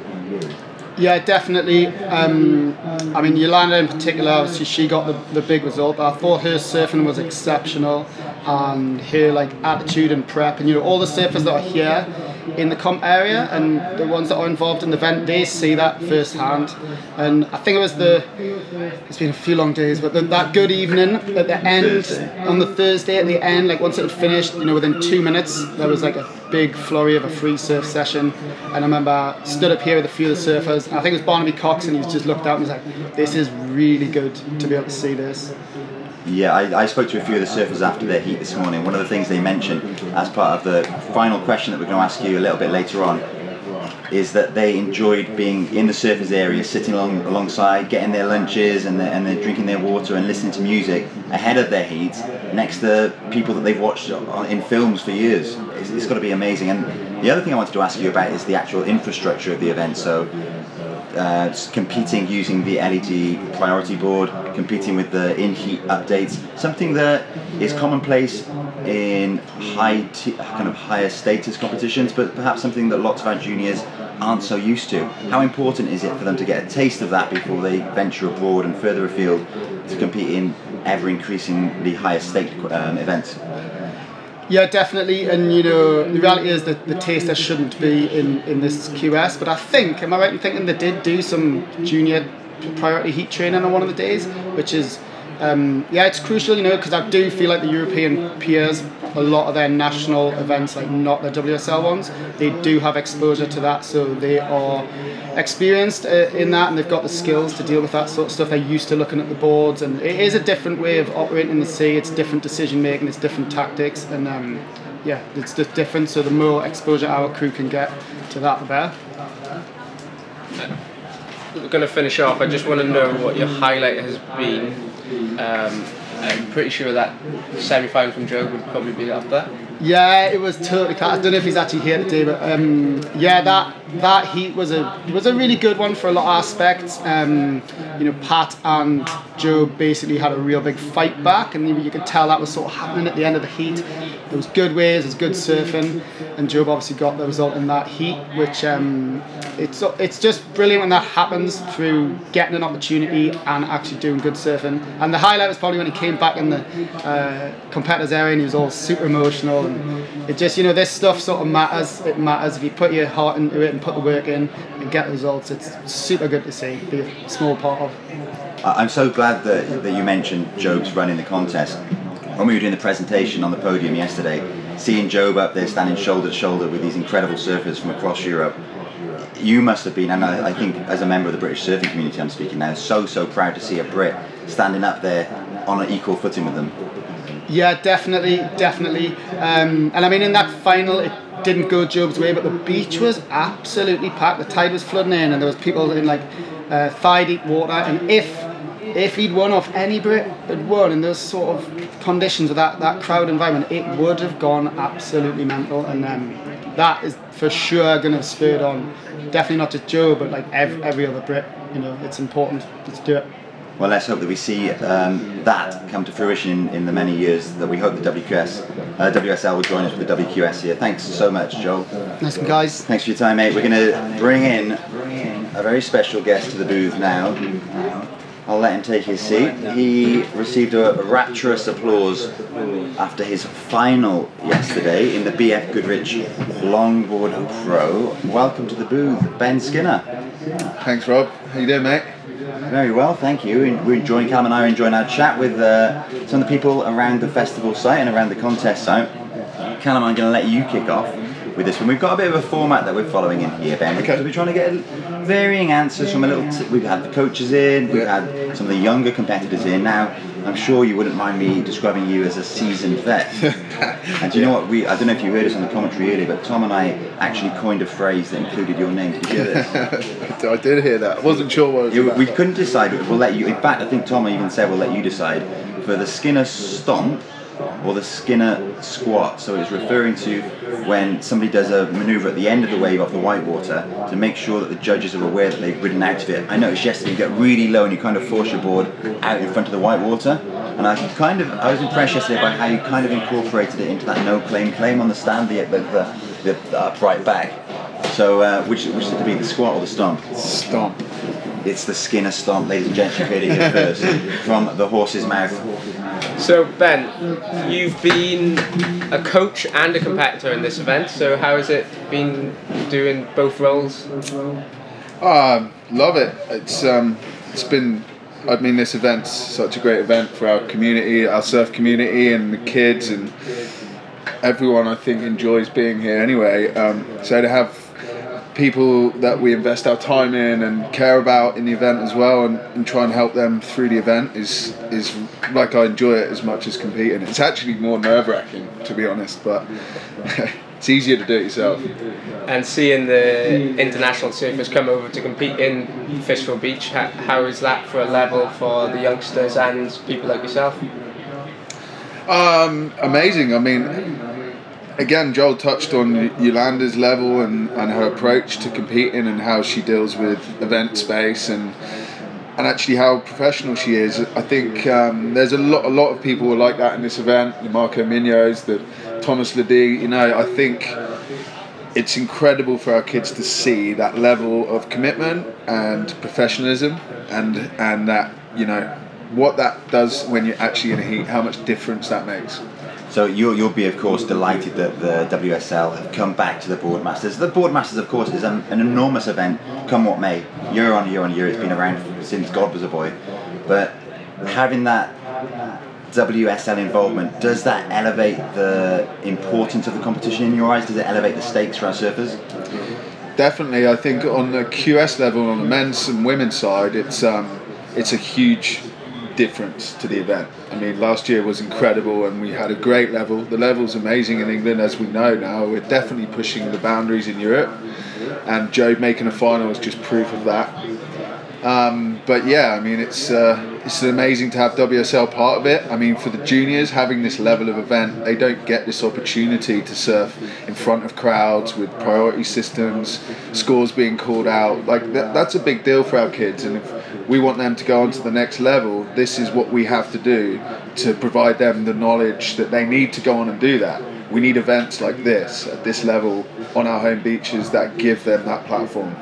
Yeah, definitely. Um, I mean, Yolanda in particular, obviously she got the, the big result. I thought her surfing was exceptional and her like attitude and prep and you know all the surfers that are here in the comp area and the ones that are involved in the event they see that firsthand. And I think it was the it's been a few long days but the, that good evening at the end on the Thursday at the end like once it had finished you know within two minutes there was like a big flurry of a free surf session. And I remember I stood up here with a few of the surfers and I think it was Barnaby Cox and he just looked out and was like this is really good to be able to see this yeah, I, I, spoke to a few of the surfers after their heat this morning. One of the things they mentioned as part of the final question that we're going to ask you a little bit later on is that they enjoyed being in the surfers area, sitting along, alongside, getting their lunches and they're, and they're drinking their water and listening to music ahead of their heat next to people that they've watched in films for years. It's, it's got to be amazing. And the other thing I wanted to ask you about is the actual infrastructure of the event. So uh, competing using the LED priority board, competing with the in-heat updates, something that is commonplace in high kind of higher status competitions, but perhaps something that lots of our juniors aren't so used to. How important is it for them to get a taste of that before they venture abroad and further afield to compete in ever increasingly higher stake um, events? Yeah, definitely. And you know, the reality is that the taster shouldn't be in, in this QS. But I think, am I right in thinking they did do some junior priority heat training on one of the days, which is um, yeah, it's crucial, you know, because I do feel like the European peers, a lot of their national events, like not the WSL ones, they do have exposure to that, so they are experienced uh, in that and they've got the skills to deal with that sort of stuff. They're used to looking at the boards, and it is a different way of operating in the sea. It's different decision making, it's different tactics, and um, yeah, it's just different. So the more exposure our crew can get to that, the better we're going to finish off. I just want to know what your highlight has been. Um, I'm pretty sure that semi-final from Joe would probably be there. Yeah, it was totally. I don't know if he's actually here today, but um, yeah, that that heat was a was a really good one for a lot of aspects. Um, you know, Pat and Joe basically had a real big fight back, and you could tell that was sort of happening at the end of the heat. There was good waves, there was good surfing, and Joe obviously got the result in that heat, which um, it's it's just brilliant when that happens through getting an opportunity and actually doing good surfing. And the highlight was probably when he came back in the uh, competitors area and he was all super emotional And it just you know this stuff sort of matters. It matters if you put your heart into it put the work in and get results. It's super good to see. Be a small part of. I'm so glad that that you mentioned Jobe's run in the contest. When we were doing the presentation on the podium yesterday, seeing Jobe up there standing shoulder to shoulder with these incredible surfers from across Europe, you must have been, and I, I, think as a member of the British surfing community, I'm speaking now, so so proud to see a Brit standing up there on an equal footing with them. Yeah, definitely, definitely. Um, and I mean, in that final, it didn't go Jobe's way, but the beach was absolutely packed. The tide was flooding in, and there was people in like uh, thigh deep water. And if if he'd won off any Brit had won in those sort of conditions with that, that crowd environment, it would have gone absolutely mental. And um, that is for sure going to have spurred on, definitely not just Joe, but like every, every other Brit. You know, it's important. Let's do it. Well, let's hope that we see um, that come to fruition in, in the many years that we hope the WQS, uh, WSL will join us with the WQS here. Thanks so much, Joel. Nice one, guys. Thanks for your time, mate. We're going to bring in a very special guest to the booth now. I'll let him take his seat. He received a rapturous applause after his final yesterday in the BF Goodrich Longboard Pro. Welcome to the booth, Ben Skinner. Thanks, Rob. How you doing, mate? Very well, thank you. We're enjoying, Callum and I are enjoying our chat with uh, some of the people around the festival site and around the contest site. Callum, I'm going to let you kick off with this one. We've got a bit of a format that we're following in here, Ben. Okay. So we're trying to get varying answers from a little. T- we've had the coaches in, we've had some of the younger competitors in. Now, I'm sure you wouldn't mind me describing you as a seasoned vet. and do you know what? We I don't know if you heard us on the commentary earlier, but Tom and I actually coined a phrase that included your name. Did you hear this? I did hear that. I wasn't sure what it was about. we couldn't decide. We'll let you. In fact, I think Tom even said we'll let you decide for the Skinner stomp or the Skinner squat. So it's referring to when somebody does a maneuver at the end of the wave off the whitewater to make sure that the judges are aware that they've ridden out of it. I noticed yesterday you get really low and you kind of force your board out in front of the whitewater. And I kind of, I was impressed yesterday by how you kind of incorporated it into that no claim claim on the stand, the the, the, the upright back. So uh, which which is to be the squat or the stomp? Stomp. It's the Skinner stomp, ladies and gents. You heard it here first from the horse's mouth. So Ben, you've been a coach and a competitor in this event. So how has it been doing both roles? Um, love it. It's um, it's been. I mean, this event's such a great event for our community, our surf community, and the kids, and everyone. I think enjoys being here anyway. Um, so to have people that we invest our time in and care about in the event as well, and, and try and help them through the event is is like I enjoy it as much as competing. It's actually more nerve wracking, to be honest, but it's easier to do it yourself. And seeing the international surfers come over to compete in Fistral Beach, how, how is that for a level for the youngsters and people like yourself? Um, amazing. I mean, again, Joel touched on Yolanda's level and, and her approach to competing and how she deals with event space and and actually how professional she is. I think um, there's a lot a lot of people like that in this event. The Marco Minos, the Thomas Ledee. You know, I think it's incredible for our kids to see that level of commitment and professionalism and and that you know what that does when you're actually in a heat how much difference that makes So you'll, you'll be, of course, delighted that the WSL have come back to the Boardmasters. The Boardmasters, of course, is an, an enormous event, come what may. Year on year on year, it's been around since God was a boy. But having that WSL involvement, does that elevate the importance of the competition in your eyes? Does it elevate the stakes for our surfers? definitely i think on the qs level on the men's and women's side it's um it's a huge difference to the event. I mean last year was incredible and we had a great level. The level's amazing in england as we know now. We're definitely pushing the boundaries in europe. And joe making a final is just proof of that. Um, but yeah, I mean, it's uh, it's amazing to have WSL part of it. I mean, for the juniors, having this level of event, they don't get this opportunity to surf in front of crowds with priority systems, scores being called out. Like that, that's a big deal for our kids, and if we want them to go on to the next level, this is what we have to do to provide them the knowledge that they need to go on and do that. We need events like this at this level on our home beaches that give them that platform.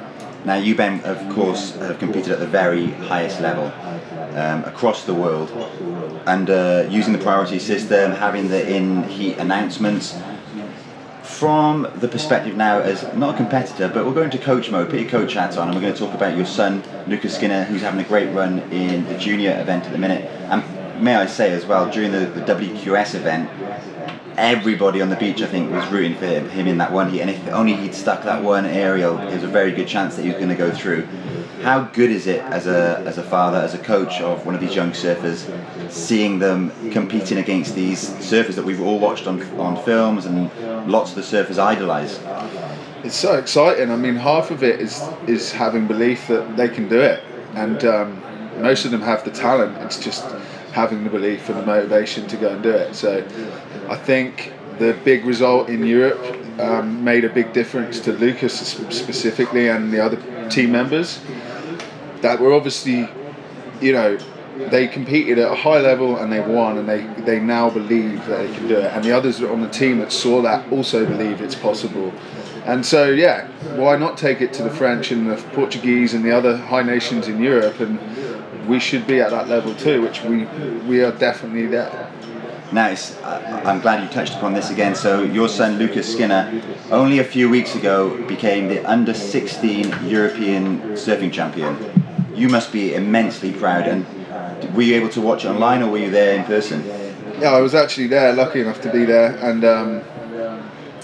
Now, you, Ben, of course, have competed at the very highest level um, across the world. And uh, using the priority system, having the in heat announcements, from the perspective now as not a competitor, but we'll go into coach mode, put your coach hat on, and we're going to talk about your son, Lucas Skinner, who's having a great run in the junior event at the minute. And may I say as well, during the, the WQS event, everybody on the beach, I think, was rooting for him, him in that one heat. And if only he'd stuck that one aerial, there's a very good chance that he was going to go through. How good is it as a as a father, as a coach of one of these young surfers, seeing them competing against these surfers that we've all watched on on films and lots of the surfers idolise? It's so exciting. I mean, half of it is is having belief that they can do it, and um, most of them have the talent. It's just having the belief and the motivation to go and do it. So, I think the big result in Europe um, made a big difference to Lucas specifically and the other team members. That were obviously, you know, they competed at a high level and they won, and they they now believe that they can do it, and the others on the team that saw that also believe it's possible. And so, yeah, why not take it to the French and the Portuguese and the other high nations in Europe? And we should be at that level too, which we we are definitely there. Nice. I'm glad you touched upon this again. So, your son Lucas Skinner, only a few weeks ago, became the under 16 European surfing champion. You must be immensely proud. And were you able to watch it online, or were you there in person? Yeah, I was actually there, lucky enough to be there, and um,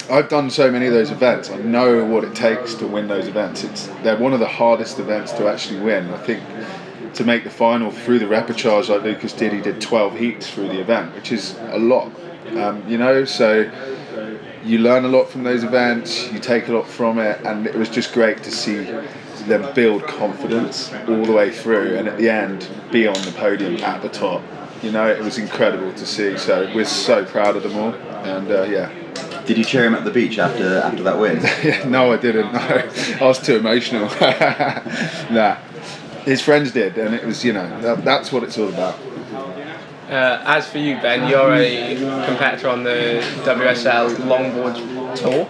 I've done so many of those events. I know what it takes to win those events. It's they're one of the hardest events to actually win. I think to make the final through the repechage like Lucas did, he did 12 heats through the event, which is a lot. Um, you know, so you learn a lot from those events. You take a lot from it, and it was just great to see them build confidence all the way through, and at the end be on the podium at the top. You know, it was incredible to see. So we're so proud of them all, and uh, yeah. Did you cheer him at the beach after after that win? no, I didn't. No, I was too emotional. nah, his friends did, and it was you know that, that's what it's all about. Uh, as for you, Ben, you're a competitor on the WSL longboard tour,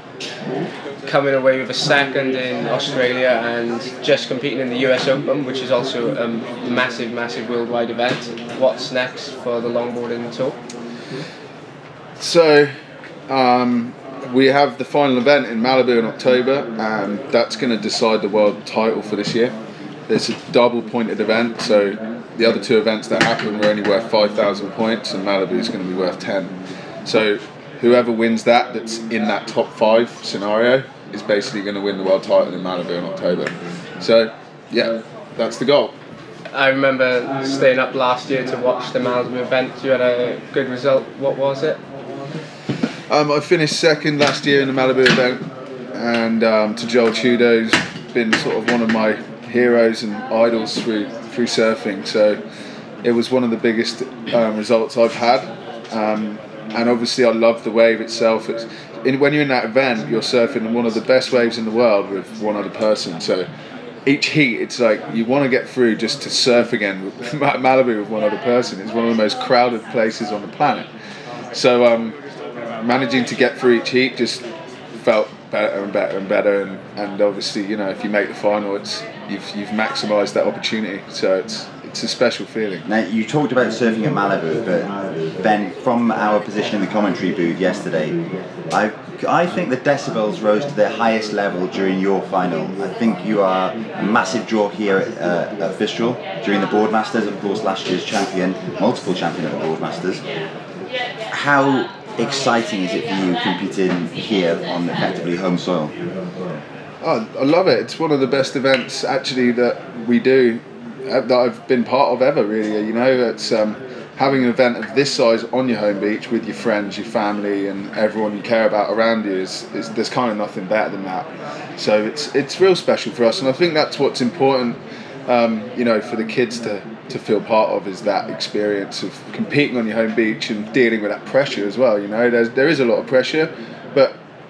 coming away with a second in Australia and just competing in the US Open, which is also a massive, massive worldwide event. What's next for the longboarding tour? So, um, we have the final event in Malibu in October, and that's going to decide the world title for this year. It's a double pointed event, so the other two events that happen were only worth 5,000 points, and Malibu is going to be worth 10. So, whoever wins that, that's in that top five scenario, is basically going to win the world title in Malibu in October. So, yeah, that's the goal. I remember staying up last year to watch the Malibu event. You had a good result. What was it? Um, I finished second last year in the Malibu event, and um, to Joel Tudor's been sort of one of my heroes and idols through through surfing. So it was one of the biggest um, results I've had, um, and obviously I love the wave itself. It's in, when you're in that event, you're surfing one of the best waves in the world with one other person. So each heat, it's like you want to get through just to surf again with Malibu with one other person. It's one of the most crowded places on the planet. So um, managing to get through each heat just felt better and better and better. And, and obviously, you know, if you make the final, it's you've you've maximised that opportunity. So it's it's a special feeling. Now, you talked about surfing at Malibu, but Ben, from our position in the commentary booth yesterday, I, I think the decibels rose to their highest level during your final. I think you are a massive draw here at, uh, at Fistral during the Boardmasters, of course, last year's champion, multiple champion at the Boardmasters. How exciting is it for you competing here on effectively home soil? Oh, I love it. It's one of the best events actually that we do that I've been part of ever. Really, you know, it's um, having an event of this size on your home beach with your friends, your family, and everyone you care about around you is, is there's kind of nothing better than that. So it's it's real special for us, and I think that's what's important. Um, you know, for the kids to, to feel part of is that experience of competing on your home beach and dealing with that pressure as well. You know, there's there is a lot of pressure,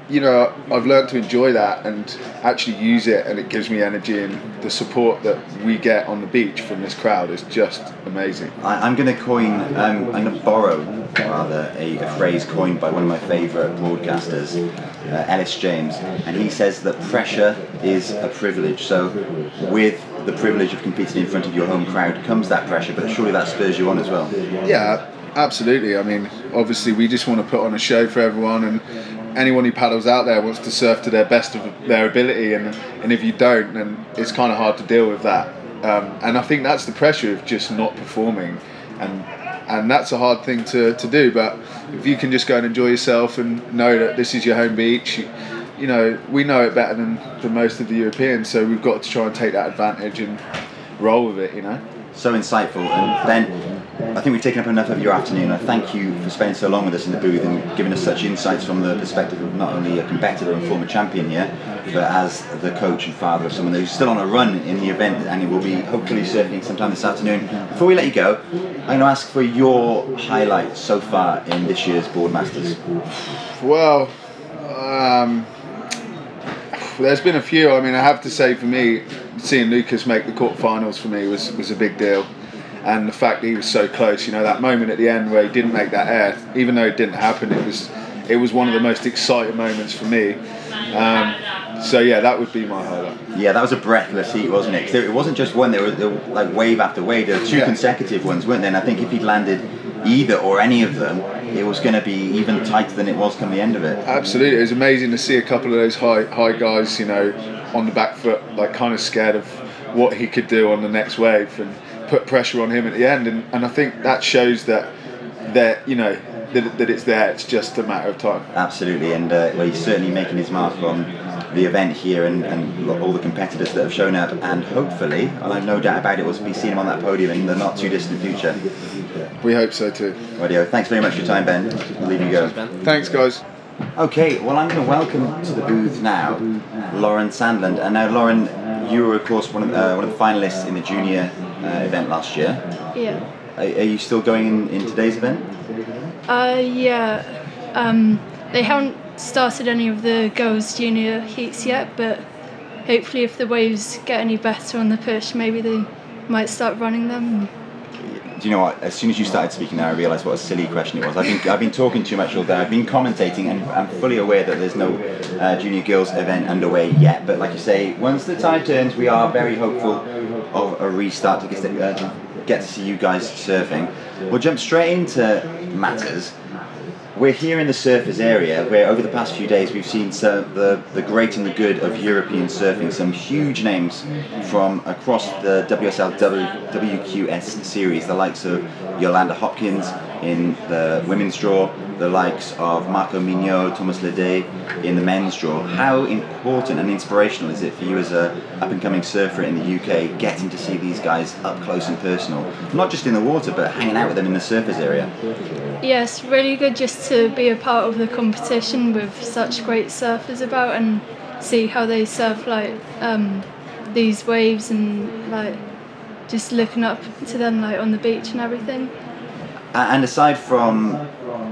you know, I've learned to enjoy that and actually use it, and it gives me energy. And the support that we get on the beach from this crowd is just amazing. I, I'm going to coin, um, I'm going to borrow rather a, a phrase coined by one of my favourite broadcasters, uh, Ellis James, and he says that pressure is a privilege. So, with the privilege of competing in front of your home crowd comes that pressure, but surely that spurs you on as well. Yeah, absolutely. I mean, obviously, we just want to put on a show for everyone, and anyone who paddles out there wants to surf to their best of their ability, and and if you don't, then it's kind of hard to deal with that. Um, and I think that's the pressure of just not performing, and and that's a hard thing to, to do. But if you can just go and enjoy yourself and know that this is your home beach, you, you know we know it better than, than most of the Europeans, so we've got to try and take that advantage and roll with it. You know. So insightful, and Ben, I think we've taken up enough of your afternoon. I thank you for spending so long with us in the booth and giving us such insights from the perspective of not only a competitor and former champion here, but as the coach and father of someone who's still on a run in the event and he will be hopefully surfing sometime this afternoon. Before we let you go, I'm going to ask for your highlights so far in this year's Boardmasters. Well, um, there's been a few. I mean, I have to say for me, seeing Lucas make the quarterfinals for me was was a big deal, and the fact that he was so close. You know that moment at the end where he didn't make that air, even though it didn't happen, it was it was one of the most exciting moments for me. Um, so yeah, that would be my highlight. Yeah, that was a breathless heat, wasn't it? 'Cause it wasn't just one; there were, there were like wave after wave. There were two Yeah. consecutive ones, weren't there? And I think if he'd landed either or any of them, it was going to be even tighter than it was come the end of it. Absolutely, it was amazing to see a couple of those high high guys, you know, on the back foot, like kind of scared of what he could do on the next wave, and put pressure on him at the end. And, and I think that shows that that you know that, that it's there. It's just a matter of time. Absolutely, and uh, well, he's certainly making his mark on the event here and, and all the competitors that have shown up, and hopefully, and I've no doubt about it, we'll be seeing him on that podium in the not too distant future. We hope so too. Radio, thanks very much for your time, Ben. I'll leave you go. Thanks, guys. Okay, well, I'm going to welcome to the booth now Lauren Sandland. And now, Lauren, you were, of course, one of, uh, one of the finalists in the junior uh, event last year. Yeah. Are, are you still going in, in today's event? Uh, yeah. Um, they haven't started any of the girls' junior heats yet, but hopefully, if the waves get any better on the push, maybe they might start running them. You know what? As soon as you started speaking there, I realised what a silly question it was. I've been, I've been talking too much all day. I've been commentating, and I'm fully aware that there's no uh, junior girls event underway yet. But like you say, once the tide turns, we are very hopeful of a restart to get to, uh, get to see you guys surfing. We'll jump straight into matters. We're here in the surfers area where over the past few days we've seen the, the great and the good of European surfing. Some huge names from across the WSL WQS series, the likes of Yolanda Hopkins in the women's draw, the likes of Marco Mignot, Thomas Ledet in the men's draw. How important and inspirational is it for you as a up and coming surfer in the UK getting to see these guys up close and personal? Not just in the water but hanging out with them in the surfers area. Yes, really good just to be a part of the competition with such great surfers about and see how they surf like um, these waves and like just looking up to them like on the beach and everything. And aside from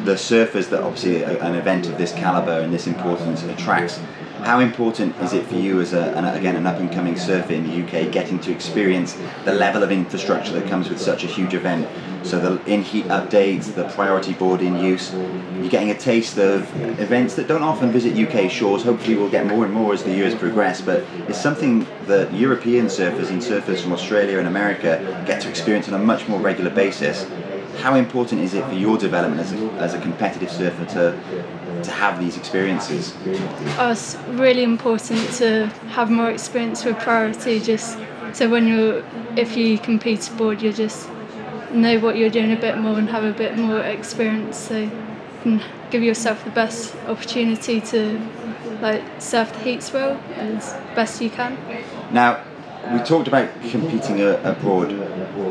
the surfers that obviously an event of this caliber and this importance attracts, how important is it for you as a, an, again an up and coming surfer in the UK getting to experience the level of infrastructure that comes with such a huge event? So the in heat updates, the priority board in use, you're getting a taste of events that don't often visit UK shores. Hopefully, we'll get more and more as the years progress. But it's something that European surfers and surfers from Australia and America get to experience on a much more regular basis how important is it for your development as a, as a competitive surfer to to have these experiences? Oh, it's really important to have more experience with priority just so when you're if you compete abroad you just know what you're doing a bit more and have a bit more experience so you can give yourself the best opportunity to like surf the heats well as best you can. Now, we talked about competing a, abroad.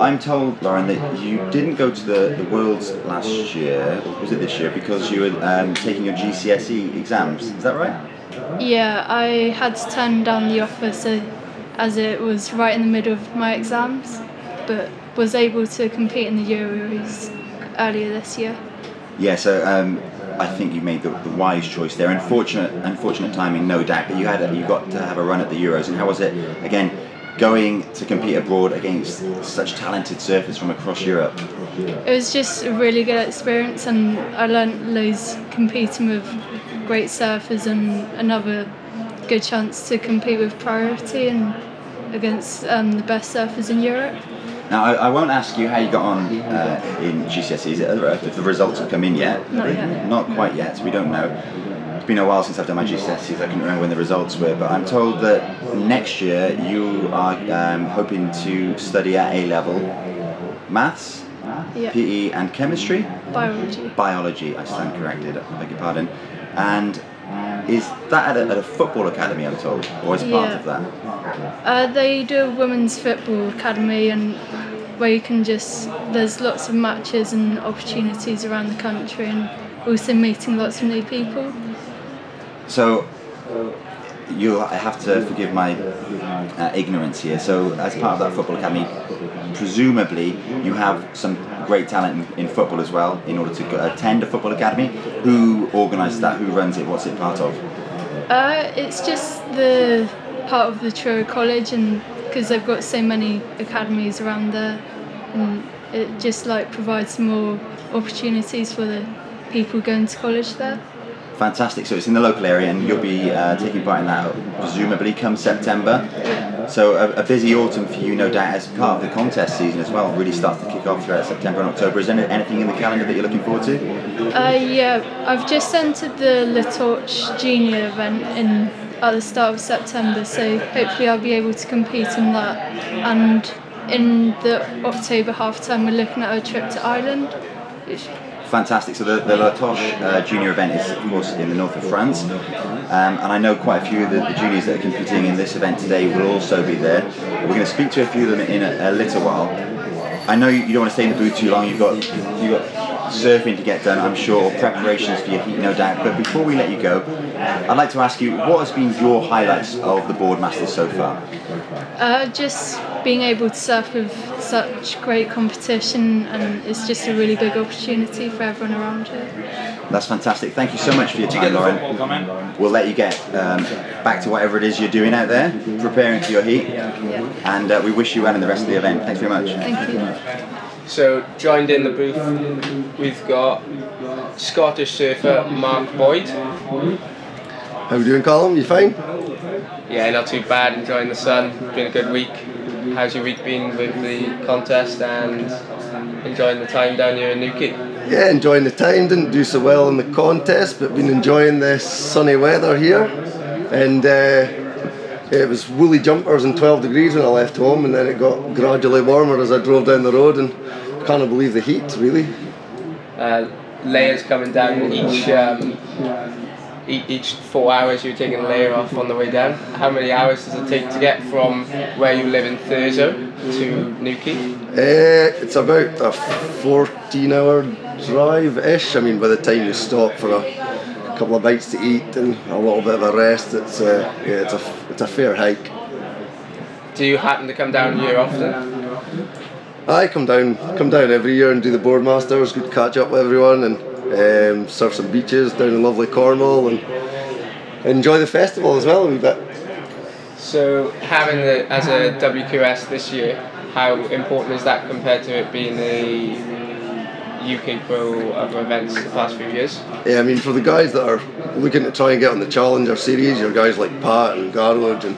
I'm told, Lauren, that you didn't go to the, the Worlds last year, or was it this year, because you were um, taking your GCSE exams. Is that right? Yeah, I had to turn down the offer so as it was right in the middle of my exams but was able to compete in the Euros earlier this year. Yeah, so um, I think you made the, the wise choice there. Unfortunate, unfortunate timing, no doubt. But you had you got to have a run at the Euros, and how was it? Again, going to compete abroad against such talented surfers from across Europe. It was just a really good experience, and I learnt loads competing with great surfers, and another good chance to compete with priority and against um, the best surfers in Europe. Now, I, I won't ask you how you got on uh, in GCSEs, if the results have come in yet. Not yet. Not quite yet, we don't know. It's been a while since I've done my GCSEs, I can't remember when the results were, but I'm told that next year you are um, hoping to study at A level maths, Yeah. PE, and chemistry. Biology. Biology, I stand corrected, I beg your pardon. And is that at a, at a football academy, I'm told, or is part Yeah. of that? Uh, they do a women's football academy, and where you can just there's lots of matches and opportunities around the country, and also meeting lots of new people. So you I have to forgive my uh, ignorance here. So as part of that football academy, presumably you have some great talent in, in football as well. In order to attend a football academy, who organises that? Who runs it? What's it part of? Uh, it's just the part of the Truro College, and because they've got so many academies around there, and it just like provides more opportunities for the people going to college there. Fantastic. So it's in the local area, and you'll be uh, taking part in that presumably come September. So a, a, busy autumn for you, no doubt, as part of the contest season as well. Really starts to kick off throughout September and October. Is there anything in the calendar that you're looking forward to? Uh, yeah, I've just entered the La Torche Junior event in at the start of September, so hopefully I'll be able to compete in that. And in the October half term, we're looking at a trip to Ireland. Fantastic. So the, the La Torche uh, junior event is, of course, in the north of France. Um, and I know quite a few of the, the, juniors that are competing in this event today will also be there. We're going to speak to a few of them in a, a little while. I know you, you don't want to stay in the booth too long. You've got you've got surfing to get done, I'm sure. Preparations for your heat, no doubt. But before we let you go, I'd like to ask you what has been your highlights of the Boardmasters so far? Uh, just being able to surf with such great competition, and it's just a really big opportunity for everyone around here. That's fantastic. Thank you so much for your time, Lauren. We'll let you get um, back to whatever it is you're doing out there, preparing for your heat, yeah. and uh, we wish you well in the rest of the event. Thanks very much. Thank you. So, joined in the booth, we've got Scottish surfer Mark Boyd. How you doing, Colin? You fine? Yeah, not too bad. Enjoying the sun. Been a good week. How's your week been with the contest and enjoying the time down here in Newquay? Yeah, enjoying the time. Didn't do so well in the contest, but been enjoying the sunny weather here. And uh, it was woolly jumpers and 12 degrees when I left home, and then it got gradually warmer as I drove down the road, and can't believe the heat, really. Uh, layers coming down each um, each four hours you're taking a layer off on the way down. How many hours does it take to get from where you live in Thurso to Newquay? Uh, it's about a 14 hour drive ish. I mean, by the time you stop for a couple of bites to eat and a little bit of a rest, it's, uh, yeah, it's, a, it's a fair hike. Do you happen to come down here often? I come down, come down every year and do the boardmasters. Good catch up with everyone and um, surf some beaches down in lovely Cornwall and enjoy the festival as well a wee bit. So having it as a WQS this year, how important is that compared to it being a UK Pro other events the past few years? Yeah, I mean for the guys that are looking to try and get on the Challenger series, your guys like Pat and Gearoid and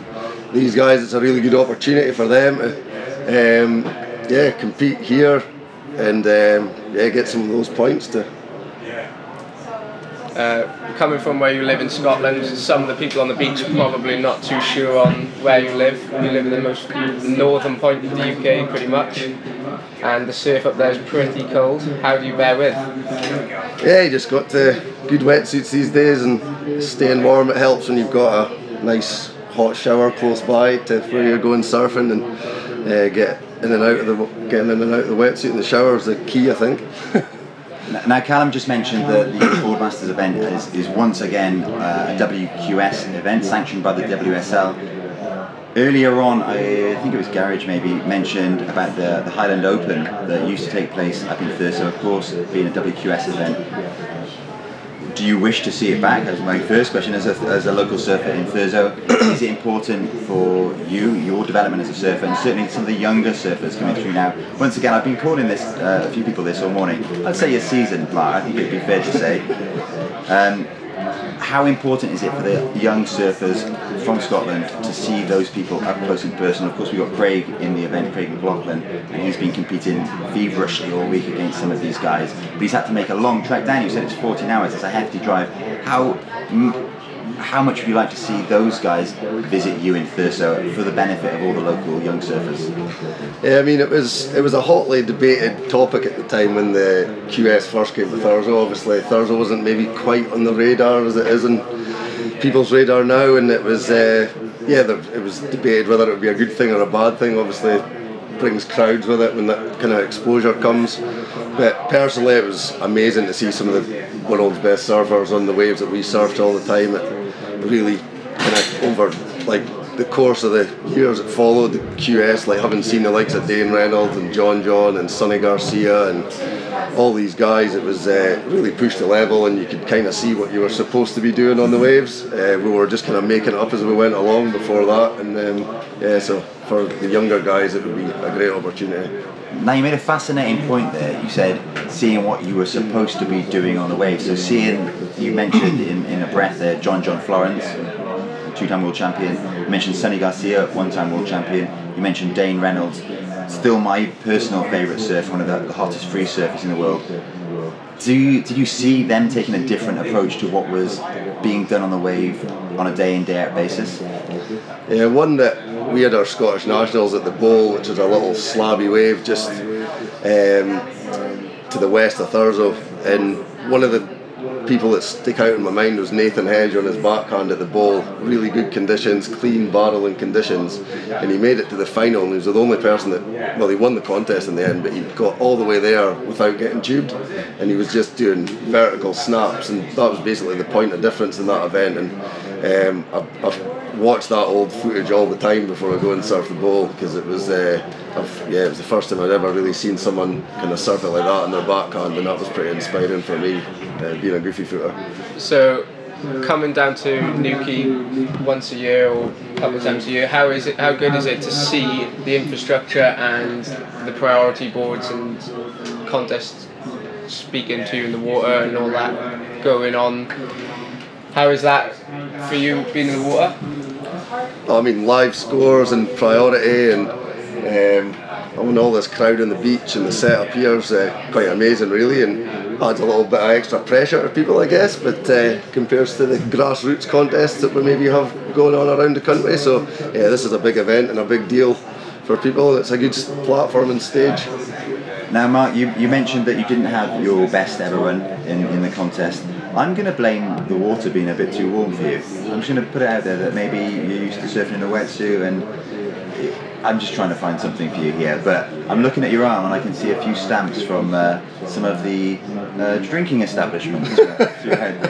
these guys, it's a really good opportunity for them to um, yeah compete here and um, yeah get some of those points to uh, coming from where you live in Scotland, some of the people on the beach are probably not too sure on where you live. You live in the most northern point of the UK, pretty much, and the surf up there is pretty cold. How do you bear with? Yeah, you just got the good wetsuits these days, and staying warm. It helps when you've got a nice hot shower close by to where you're going surfing, and uh, get in and out of the getting in and out of the wetsuit in the shower is the key, I think. Now, Callum just mentioned that the Boardmasters event is, is once again uh, a WQS event sanctioned by the WSL. Earlier on, I think it was Gearoid maybe mentioned about the, the Highland Open that used to take place up in Thurso, of course, being a WQS event do you wish to see it back? As my first question, as a, as a local surfer in Thurso, is it important for you, your development as a surfer, and certainly some of the younger surfers coming through now? Once again, I've been calling this uh, a few people this all morning. I'd say a seasoned Mark. I think it'd be fair to say. Um, how important is it for the young surfers from Scotland to see those people up close and personal? Of course, we've got Craig in the event, Craig McLaughlin, and he's been competing feverishly all week against some of these guys. But he's had to make a long trek down. You said it's 14 hours. It's a hefty drive. How how much would you like to see those guys visit you in Thurso for the benefit of all the local young surfers? Yeah, I mean it was it was a hotly debated topic at the time when the QS first came to Thurso. Obviously, Thurso wasn't maybe quite on the radar as it is in people's radar now, and it was uh, yeah, it was debated whether it would be a good thing or a bad thing. Obviously, brings crowds with it when that kind of exposure comes. But personally, it was amazing to see some of the world's best surfers on the waves that we surfed all the time. It really kind of over like the course of the years that followed the QS, like having seen the likes of Dane Reynolds and John John and Sonny Garcia and all these guys, it was uh, really pushed the level and you could kind of see what you were supposed to be doing on the waves. Uh, we were just kind of making it up as we went along before that, and um, yeah, so for the younger guys, it would be a great opportunity. Now you made a fascinating point there. You said seeing what you were supposed to be doing on the wave. So seeing you mentioned in, in a breath there, John John Florence, two-time world champion. You mentioned Sonny Garcia, one-time world champion. You mentioned Dane Reynolds, still my personal favourite surf, one of the, the hottest free surfers in the world. Do you, did you see them taking a different approach to what was being done on the wave on a day in day out basis? Yeah, one that we had our Scottish Nationals at the Bowl, which is a little slabby wave just um, to the west of Thurso, and one of the people that stick out in my mind was Nathan Hedge on his backhand at the Bowl. Really good conditions, clean barreling conditions, and he made it to the final. And he was the only person that, well, he won the contest in the end, but he got all the way there without getting tubed, and he was just doing vertical snaps, and that was basically the point of difference in that event. And um, I've, I've watched that old footage all the time before I go and surf the bowl because it was. Uh, yeah, it was the first time I'd ever really seen someone kind of surf it like that on their backhand, and that was pretty inspiring for me, uh, being a goofy footer. So, coming down to Newquay once a year or a couple of times a year, how is it? How good is it to see the infrastructure and the priority boards and contests speaking to you in the water and all that going on? How is that for you being in the water? I mean, live scores and priority and um, having all this crowd on the beach and the setup here is uh, quite amazing, really, and adds a little bit of extra pressure to people, I guess. But uh, compares to the grassroots contests that we maybe have going on around the country, so yeah, this is a big event and a big deal for people. It's a good platform and stage. Now, Mark, you, you mentioned that you didn't have your best ever run in, in the contest. I'm going to blame the water being a bit too warm for you. I'm just going to put it out there that maybe you're used to surfing in a wetsuit and I'm just trying to find something for you here, but I'm looking at your arm and I can see a few stamps from uh, some of the uh, drinking establishments throughout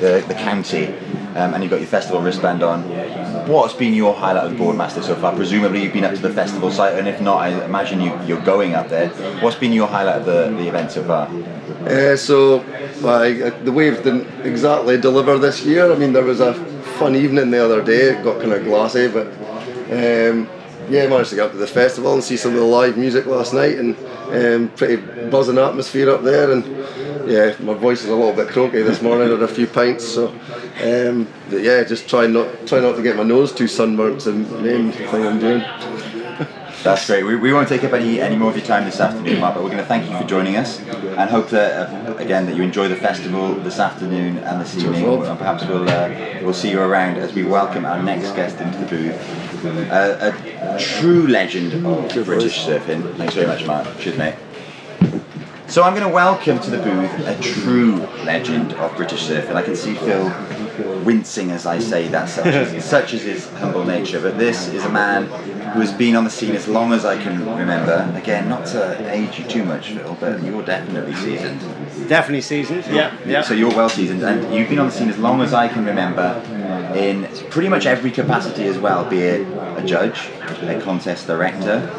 the, the county, um, and you've got your festival wristband on. What's been your highlight of Boardmaster so far? Presumably you've been up to the festival site, and if not, I imagine you, you're going up there. What's been your highlight of the, the event so far? Uh, so, uh, the waves didn't exactly deliver this year. I mean, there was a fun evening the other day, it got kind of glassy, but um, yeah, managed to get up to the festival and see some of the live music last night, and um, pretty buzzing atmosphere up there. And yeah, my voice is a little bit croaky this morning. I had a few pints, so um, but yeah, just try not try not to get my nose too sunburnt. And main thing I'm doing. That's great. We, we won't take up any, any more of your time this afternoon, Mark, but we're going to thank you for joining us and hope that, uh, again, that you enjoy the festival this afternoon and this evening. And perhaps we'll, uh, we'll see you around as we welcome our next guest into the booth. Uh, a true legend of British surfing. Thanks very much, Mark. Cheers, mate. So I'm going to welcome to the booth a true legend of British surfing. I can see Phil wincing as I say that, such as, such is his humble nature. But this is a man who has been on the scene as long as I can remember. Again, not to age you too much, Phil, but you're definitely seasoned. Definitely seasoned. Yeah, yeah. So you're well seasoned, and you've been on the scene as long as I can remember, in pretty much every capacity as well, be it a judge, a contest director.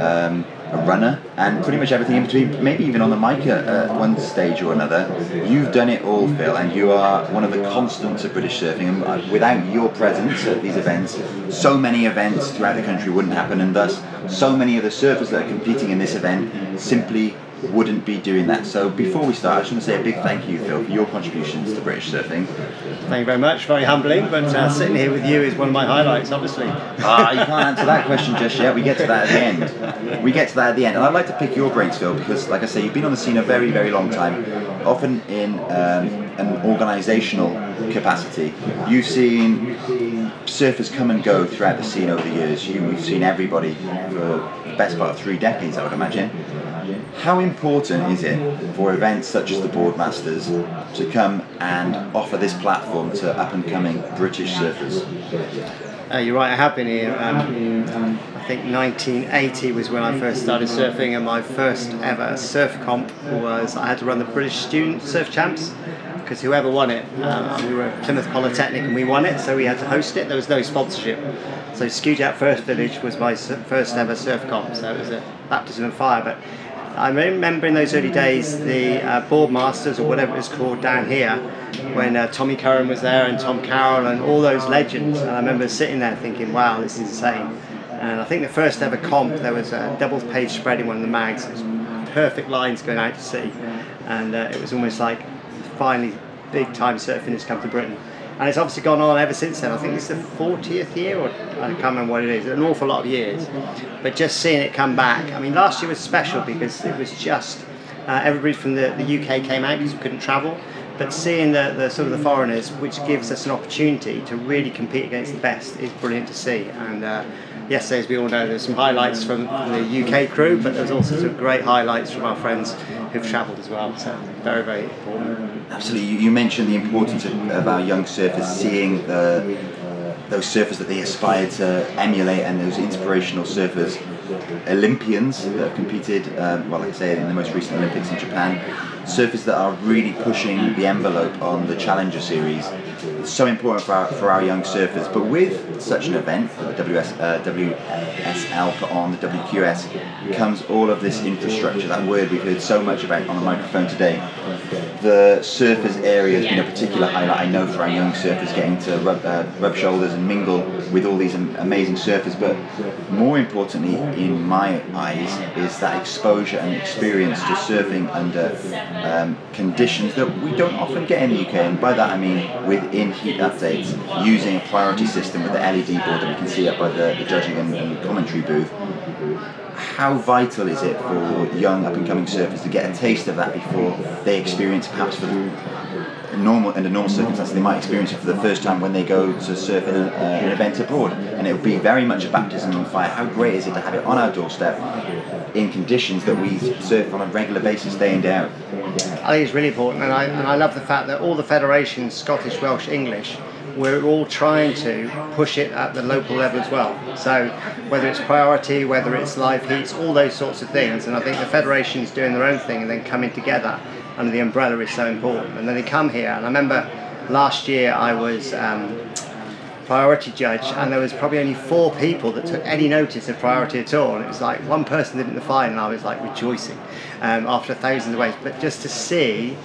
Um, a runner, and pretty much everything in between, maybe even on the mic at one stage or another. You've done it all, Phil, and you are one of the constants of British surfing. And uh, without your presence at these events, so many events throughout the country wouldn't happen, and thus, so many of the surfers that are competing in this event simply wouldn't be doing that. So before we start, I just want to say a big thank you, Phil, for your contributions to British surfing. Thank you very much. Very humbling, but uh, sitting here with you is one of my highlights, obviously. Ah, you can't answer that question just yet. We get to that at the end. We get to that at the end. And I'd like to pick your brains, Phil, because, like I say, you've been on the scene a very, very long time, often in um, an organisational capacity. You've seen surfers come and go throughout the scene over the years. You, you've seen everybody for the best part of three decades, I would imagine. How important is it for events such as the Boardmasters to come and offer this platform to up and coming British surfers? Uh, you're right, I have been here. Um, I think 1980 was when I first started surfing, and my first ever surf comp was I had to run the British Student Surf Champs because whoever won it, uh, we were at Plymouth Polytechnic and we won it, so we had to host it. There was no sponsorship. So Skujat First Village was my first ever surf comp, so it was a baptism of fire. But I remember in those early days the uh, Boardmasters or whatever it was called down here when uh, Tommy Curren was there and Tom Carroll and all those legends. And I remember sitting there thinking, wow, this is insane. And I think the first ever comp, there was a double page spread in one of the mags. It was perfect lines going out to sea, and uh, it was almost like finally big time surfing has come to Britain. And it's obviously gone on ever since then. I think it's the 40th year, or I can't remember what it is, an awful lot of years. But just seeing it come back, I mean, last year was special because it was just uh, everybody from the, the UK came out because we couldn't travel. But seeing the, the sort of the foreigners, which gives us an opportunity to really compete against the best, is brilliant to see. And uh, yesterday, as we all know, there's some highlights from, the UK crew, but there's also some great highlights from our friends who've travelled as well. So very, very important. Absolutely. You, you mentioned the importance of, of our young surfers seeing the, those surfers that they aspire to emulate and those inspirational surfers, Olympians that have competed, um, well, like I say, in the most recent Olympics in Japan, surfers that are really pushing the envelope on the Challenger Series. It's so important for our, for our young surfers. But with such an event, the WS, uh, WSL put on, the WQS, comes all of this infrastructure, that word we've heard so much about on the microphone today. The surfers area has been a particular highlight, I know, for our young surfers getting to rub, uh, rub shoulders and mingle with all these amazing surfers. But more importantly, in my eyes, is that exposure and experience to surfing under um, conditions that we don't often get in the UK. And by that I mean with in-heat updates, using a priority system with the LED board that we can see up by the, the judging and, and commentary booth. How vital is it for young up-and-coming surfers to get a taste of that before they experience perhaps for the normal under normal circumstances they might experience it for the first time when they go to surf in a, uh, an event abroad. And it would be very much a baptism on fire. How great is it to have it on our doorstep in conditions that we surf on a regular basis day in day out? I think it's really important, and I, and I love the fact that all the federations, Scottish, Welsh, English, we're all trying to push it at the local level as well. So whether it's priority, whether it's live heats, all those sorts of things, and I think the federations doing their own thing and then coming together under the umbrella is so important. And then they come here, and I remember last year I was. Um, priority judge, and there was probably only four people that took any notice of priority at all. And it was like one person did it in the final, and I was like rejoicing um, after thousands of waves. But just to see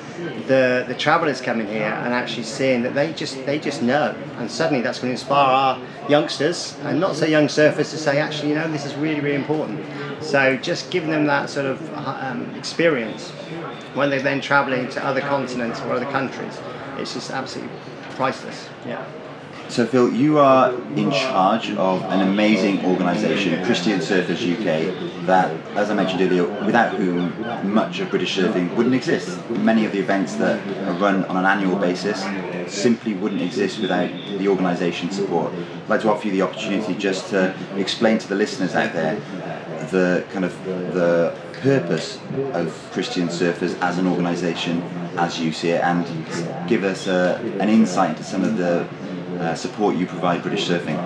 the the travellers coming here and actually seeing that they just they just know, and suddenly that's going to inspire our youngsters and not so young surfers to say, actually, you know, this is really really important. So just giving them that sort of um, experience when they're then travelling to other continents or other countries, it's just absolutely priceless. Yeah. So, Phil, you are in charge of an amazing organisation, Christian Surfers UK, that, as I mentioned earlier, without whom much of British surfing wouldn't exist. Many of the events that are run on an annual basis simply wouldn't exist without the organisation's support. I'd like to offer you the opportunity just to explain to the listeners out there the kind of the purpose of Christian Surfers as an organisation as you see it and give us a, an insight into some of the uh, support you provide British surfing.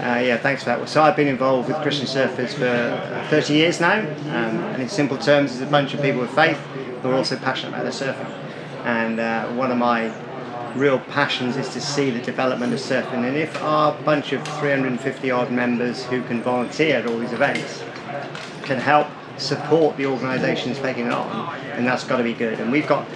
Uh, yeah, thanks for that. So I've been involved with Christian Surfers for uh, 30 years now, um, and in simple terms, it's a bunch of people with faith who are also passionate about their surfing. And uh, one of my real passions is to see the development of surfing. And if our bunch of 350 odd members who can volunteer at all these events can help support the organisations taking it on, then that's got to be good. And we've got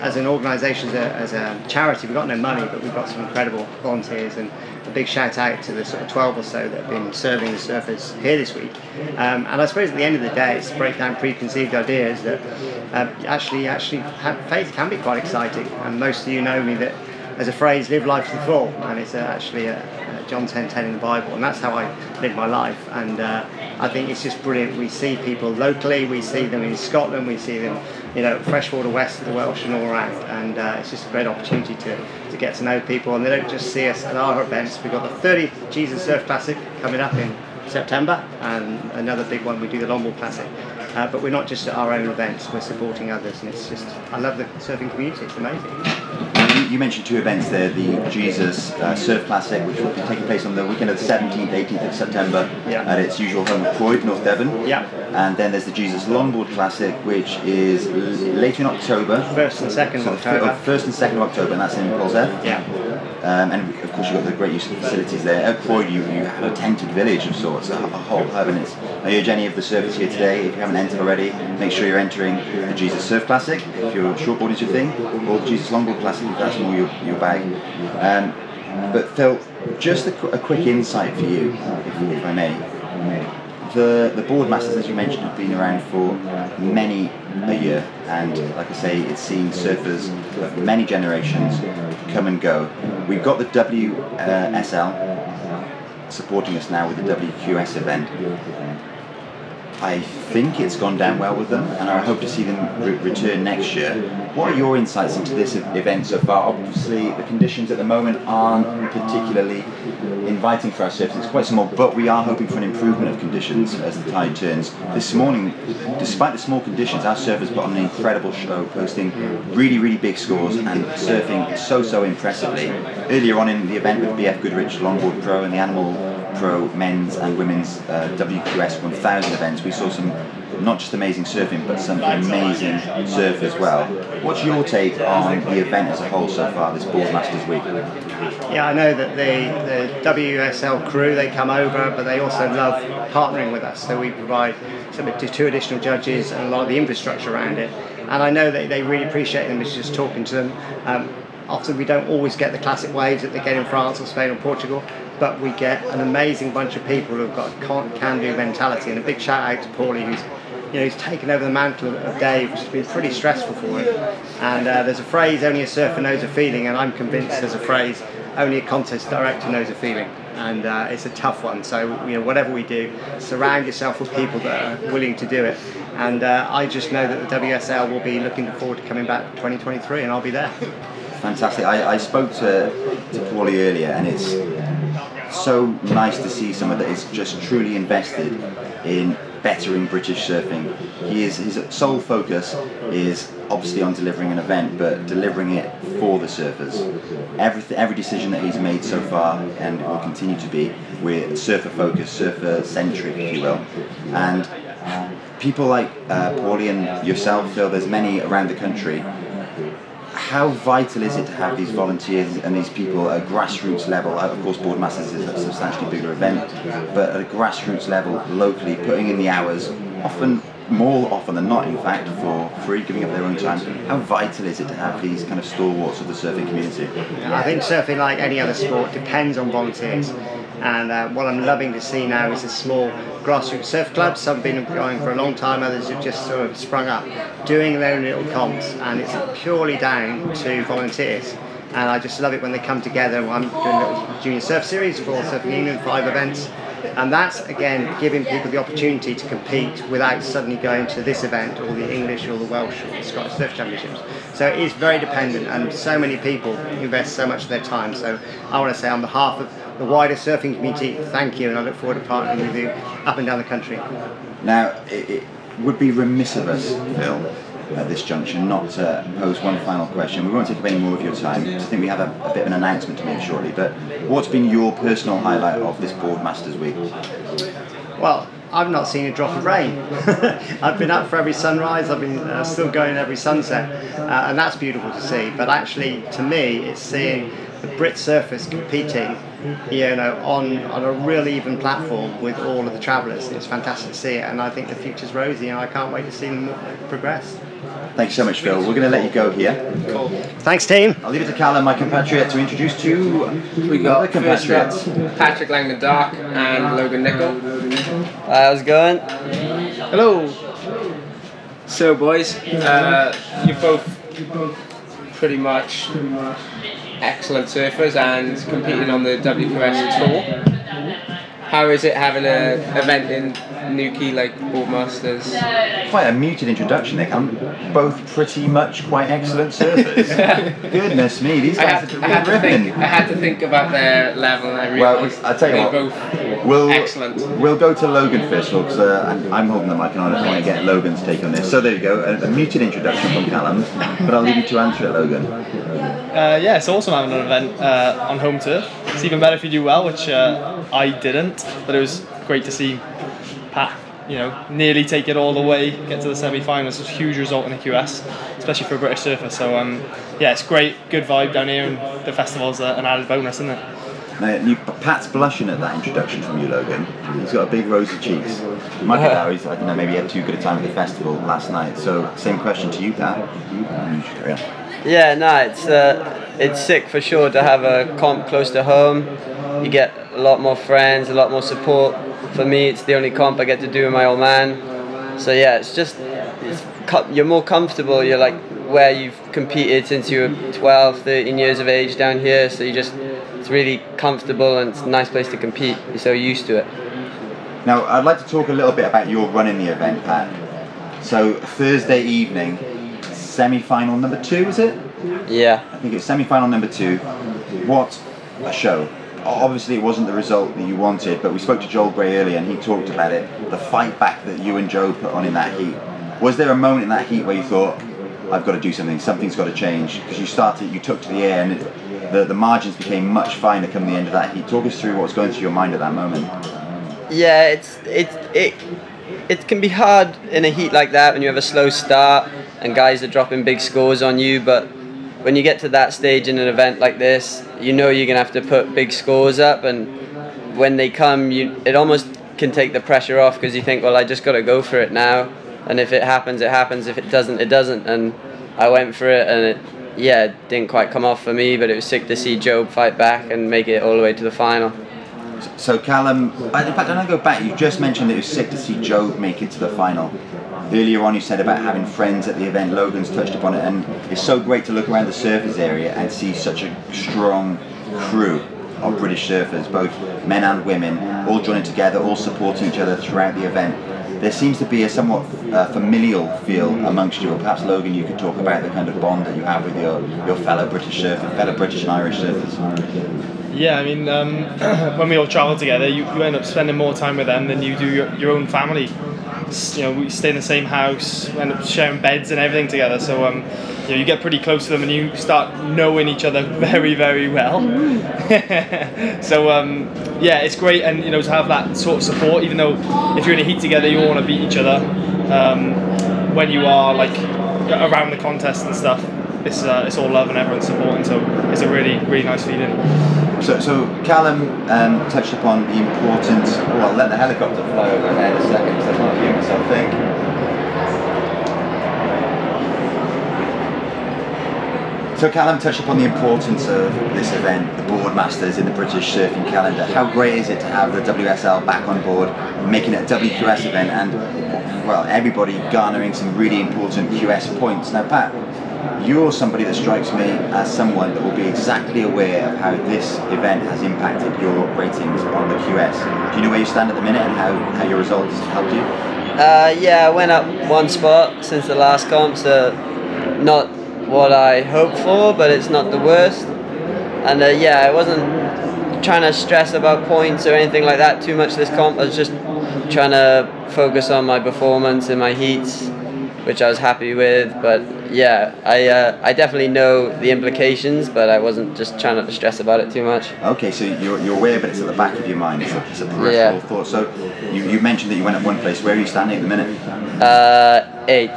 as an organisation, as a, as a charity, we've got no money, but we've got some incredible volunteers, and a big shout out to the sort of 12 or so that have been serving the surfers here this week. Um, and I suppose at the end of the day, it's to break down preconceived ideas that uh, actually, actually, faith can be quite exciting. And most of you know me that as a phrase, live life to the full, and it's uh, actually a, a John 10:10 10 in the Bible, and that's how I live my life. And uh, I think it's just brilliant. We see people locally, we see them in Scotland, we see them, you know, freshwater west of the Welsh and all around, and uh, it's just a great opportunity to, to get to know people. And they don't just see us at our events. We've got the 30th Jesus Surf Classic coming up in September, and another big one. We do the Longboard Classic. Uh, but we're not just at our own events, we're supporting others, and it's just, I love the surfing community, it's amazing. You, you mentioned two events there the Jesus uh, Surf Classic, which will be taking place on the weekend of the 17th, 18th of September Yeah. at its usual home of Croyde, North Devon. Yeah. And then there's the Jesus Longboard Classic, which is later in October. First and second So of October. oh, first and second of October, and that's in Polzeath. Yeah. Um, and of course, you've got the great use of the facilities there. At you, you have a tented village of sorts, a, a whole hub. And it's, I urge any of the surfers here today, if you haven't entered already, make sure you're entering the Jesus Surf Classic if your shortboard is your thing, or the Jesus Longboard Classic if that's more your, your bag. Um, but Phil, just a, a quick insight for you, if, if I may. The, the Boardmasters, as you mentioned, have been around for many a year, and like I say, it's seen surfers of many generations come and go. We've got the WSL supporting us now with the WQS event. I think it's gone down well with them, and I hope to see them re- return next year. What are your insights into this event so far? Obviously, the conditions at the moment aren't particularly inviting for our surfers. It's quite small, but we are hoping for an improvement of conditions as the tide turns. This morning, despite the small conditions, our surfers put on an incredible show, posting really, really big scores and surfing so, so impressively. Earlier on in the event with BF Goodrich Longboard Pro and the Animal Pro men's and women's uh, WQS 1000 events, we saw some not just amazing surfing, but some amazing surf as well. What's your take on the event as a whole so far, this Boardmasters Week? Yeah, I know that the, the WSL crew they come over, but they also love partnering with us. So we provide some two additional judges and a lot of the infrastructure around it. And I know that they really appreciate them. It's just talking to them. Um, often we don't always get the classic waves that they get in France or Spain or Portugal, but we get an amazing bunch of people who've got a can-do mentality. And a big shout out to Paulie, who's you know, he's taken over the mantle of Dave, which has been pretty stressful for him. And uh, there's a phrase, only a surfer knows a feeling, and I'm convinced there's a phrase, only a contest director knows a feeling. And uh, it's a tough one. So, you know, whatever we do, surround yourself with people that are willing to do it. And uh, I just know that the WSL will be looking forward to coming back 2023, and I'll be there. Fantastic. I, I spoke to, to Paulie earlier, and it's so nice to see someone that is just truly invested in bettering British surfing. He is his sole focus is obviously on delivering an event, but delivering it for the surfers. Every every decision that he's made so far, and will continue to be, we're surfer focused, surfer centric, if you will, and people like uh, Paulie and yourself, Phil. There's many around the country how vital is it to have these volunteers and these people at a grassroots level? Uh, of course, Boardmasters is a substantially bigger event, but at a grassroots level, locally, putting in the hours, often more often than not, in fact, for free, giving up their own time. How vital is it to have these kind of stalwarts of the surfing community? I think surfing, like any other sport, depends on volunteers. And uh, what I'm loving to see now is the small grassroots surf clubs. Some have been going for a long time, others have just sort of sprung up, doing their own little comps, and it's purely down to volunteers. And I just love it when they come together. I'm doing a little junior surf series for Surfing England, five events. And that's again giving people the opportunity to compete without suddenly going to this event or the English or the Welsh or the Scottish Surf Championships. So it is very dependent, and so many people invest so much of their time. So I want to say, on behalf of the wider surfing community, thank you, and I look forward to partnering with you up and down the country. Now, it, it would be remiss of us, Phil, at this junction, not to pose one final question. We won't take up any more of your time. because I think we have a, a bit of an announcement to make shortly. But what's been your personal highlight of this Boardmasters week? Well, I've not seen a drop of rain. I've been up for every sunrise. I've been uh, still going every sunset, uh, and that's beautiful to see. But actually, to me, it's seeing the Brit surfers competing, you know, on on a real even platform with all of the travellers. It's fantastic to see it, and I think the future's rosy, and I can't wait to see them progress. Thanks so much, Phil. We're going to let you go here. Thanks, team. I'll leave it to Callum, my compatriot, to introduce two We got first up compatriots. Patrick Langdon Dark and Logan Nicol. how's it going? Hello. So, boys, uh, you're both pretty much excellent surfers and competing on the WQS tour. How is it having an event in Newquay like Boardmasters? Quite a muted introduction there, Callum. Both pretty much quite excellent surfers. Goodness me, these I guys had, are I had ripping. think. I had to think about their level, and I Well, realised I'll tell you what. both We'll, excellent. We'll go to Logan first, because uh, I'm, I'm holding the mic and I want to get Logan's take on this. So there you go, a, a muted introduction from Callum, but I'll leave you to answer it, Logan. Uh, yeah, it's awesome having an event uh, on home turf. It's even better if you do well, which uh, I didn't, but it was great to see Pat, you know, nearly take it all the way, get to the semi-finals. It's a huge result in the QS, especially for a British surfer. So um, yeah, it's great, good vibe down here, and the festival's uh, an added bonus, isn't it? Now, you, Pat's blushing at that introduction from you, Logan. He's got a big rosy cheeks. You might be now, he's, I don't know, maybe he had too good a time at the festival last night. So, same question to you, Pat. You should carry on. Yeah, no, it's uh, it's sick for sure to have a comp close to home. You get a lot more friends, a lot more support for me, it's the only comp I get to do with my old man. So yeah, it's just it's, you're more comfortable. You're like where you've competed since you were 12, 13 years of age down here. So you just it's really comfortable and it's a nice place to compete. You're so used to it. Now, I'd like to talk a little bit about your run in the event, Pat. So Thursday evening, semi-final number two, is it? Yeah. I think it's semi-final number two. What a show! Obviously, it wasn't the result that you wanted, but we spoke to Joel Gray earlier, and he talked about it. The fight back that you and Jobe put on in that heat. Was there a moment in that heat where you thought, "I've got to do something. Something's got to change"? Because you started, you took to the air, and it, the the margins became much finer come the end of that heat. Talk us through what was going through your mind at that moment. Yeah, it's it it it can be hard in a heat like that when you have a slow start and guys are dropping big scores on you. But when you get to that stage in an event like this, you know you're gonna have to put big scores up, and when they come, you it almost can take the pressure off because you think, well, I just got to go for it now, and if it happens, it happens. If it doesn't, it doesn't. And I went for it, and it yeah, it didn't quite come off for me, but it was sick to see Jobe fight back and make it all the way to the final. So Callum, in fact, when I go back, you just mentioned that it was sick to see Jobe make it to the final. Earlier on, you said about having friends at the event. Logan's touched upon it, and it's so great to look around the surfers area and see such a strong crew of British surfers, both men and women, all joining together, all supporting each other throughout the event. There seems to be a somewhat uh, familial feel amongst you, or perhaps Logan, you could talk about the kind of bond that you have with your, your fellow British surfer, fellow British and Irish surfers. Yeah, I mean, um, when we all travel together, you, you end up spending more time with them than you do your, your own family. You know, we stay in the same house, end up sharing beds and everything together. So, um, you know, you get pretty close to them and you start knowing each other very, very well. so, um, yeah, it's great, and you know, to have that sort of support. Even though if you're in a heat together, you all want to beat each other. Um, when you are like around the contest and stuff, it's uh, it's all love and everyone's supporting. So it's a really, really nice feeling. So, so Callum um, touched upon the importance. Well, let the helicopter fly over overhead a second, because I can't hear myself think. So Callum touched upon the importance of this event, the Boardmasters in the British surfing calendar. How great is it to have the WSL back on board, making it a WQS event, and well, everybody garnering some really important QS points. Now, Pat, you're somebody that strikes me as someone that will be exactly aware of how this event has impacted your ratings on the QS. Do you know where you stand at the minute and how, how your results helped you? Uh, yeah, I went up one spot since the last comp, so not what I hoped for, but it's not the worst. And uh, yeah, I wasn't trying to stress about points or anything like that too much this comp. I was just trying to focus on my performance in my heats, which I was happy with. But yeah, I uh, I definitely know the implications, but I wasn't just trying not to stress about it too much. Okay, so you're, you're aware, but it's at the back of your mind. It's a, it's a peripheral Yeah. thought. So you, you mentioned that you went at one place. Where are you standing at the minute? Uh, eight.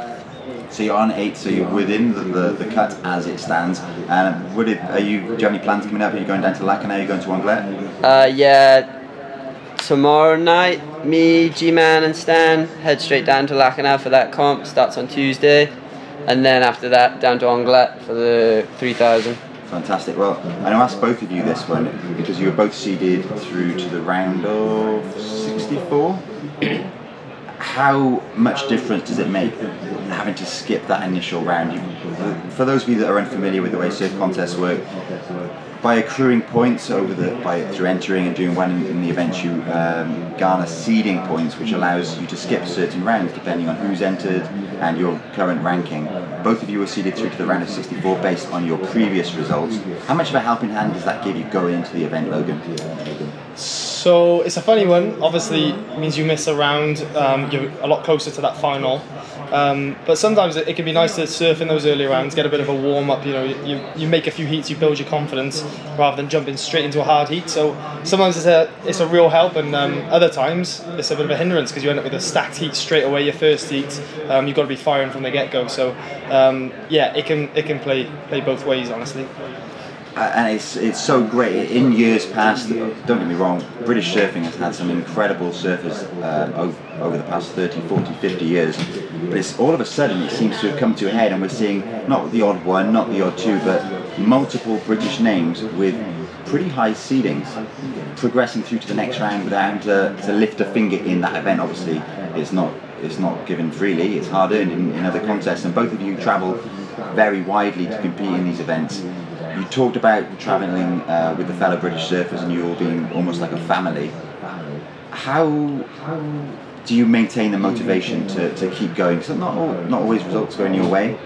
So you're on eight, so you're within the, the, the cut as it stands. And would it? Are you? Do you have any plans coming up? Are you going down to Lacanau? Are you going to Anglet? Uh, yeah, tomorrow night, me, G-Man and Stan head straight down to Lacanau for that comp. Starts on Tuesday. And then after that, down to Anglet for the 3000. Fantastic. Well, I'm going to ask both of you this one because you were both seeded through to the round of 64. How much difference does it make having to skip that initial round? For those of you that are unfamiliar with the way surf contests work, by accruing points over the by through entering and doing one in, in the event, you um, garner seeding points, which allows you to skip certain rounds depending on who's entered and your current ranking. Both of you were seeded through to the round of 64 based on your previous results. How much of a helping hand does that give you going into the event, Logan? So it's a funny one. Obviously, means you miss a round. Um, you're a lot closer to that final. Um, but sometimes it, it can be nice to surf in those early rounds, get a bit of a warm up. You know, you, you make a few heats, you build your confidence, rather than jumping straight into a hard heat. So sometimes it's a it's a real help, and um, other times it's a bit of a hindrance because you end up with a stacked heat straight away. Your first heat, um, you've got to be firing from the get go. So um, yeah, it can it can play play both ways, honestly. Uh, and it's it's so great. In years past, don't get me wrong, British surfing has had some incredible surfers uh, over, over the past 30, 40, 50 years. But it's all of a sudden it seems to have come to a head, and we're seeing not the odd one, not the odd two, but multiple British names with pretty high ceilings, progressing through to the next round without to, to lift a finger in that event. Obviously, it's not it's not given freely. It's hard earned in, in other contests, and both of you travel very widely to compete in these events. You talked about travelling uh, with the fellow British surfers and you all being almost like a family. How do you maintain the motivation to, to keep going? Because not not always results going your way.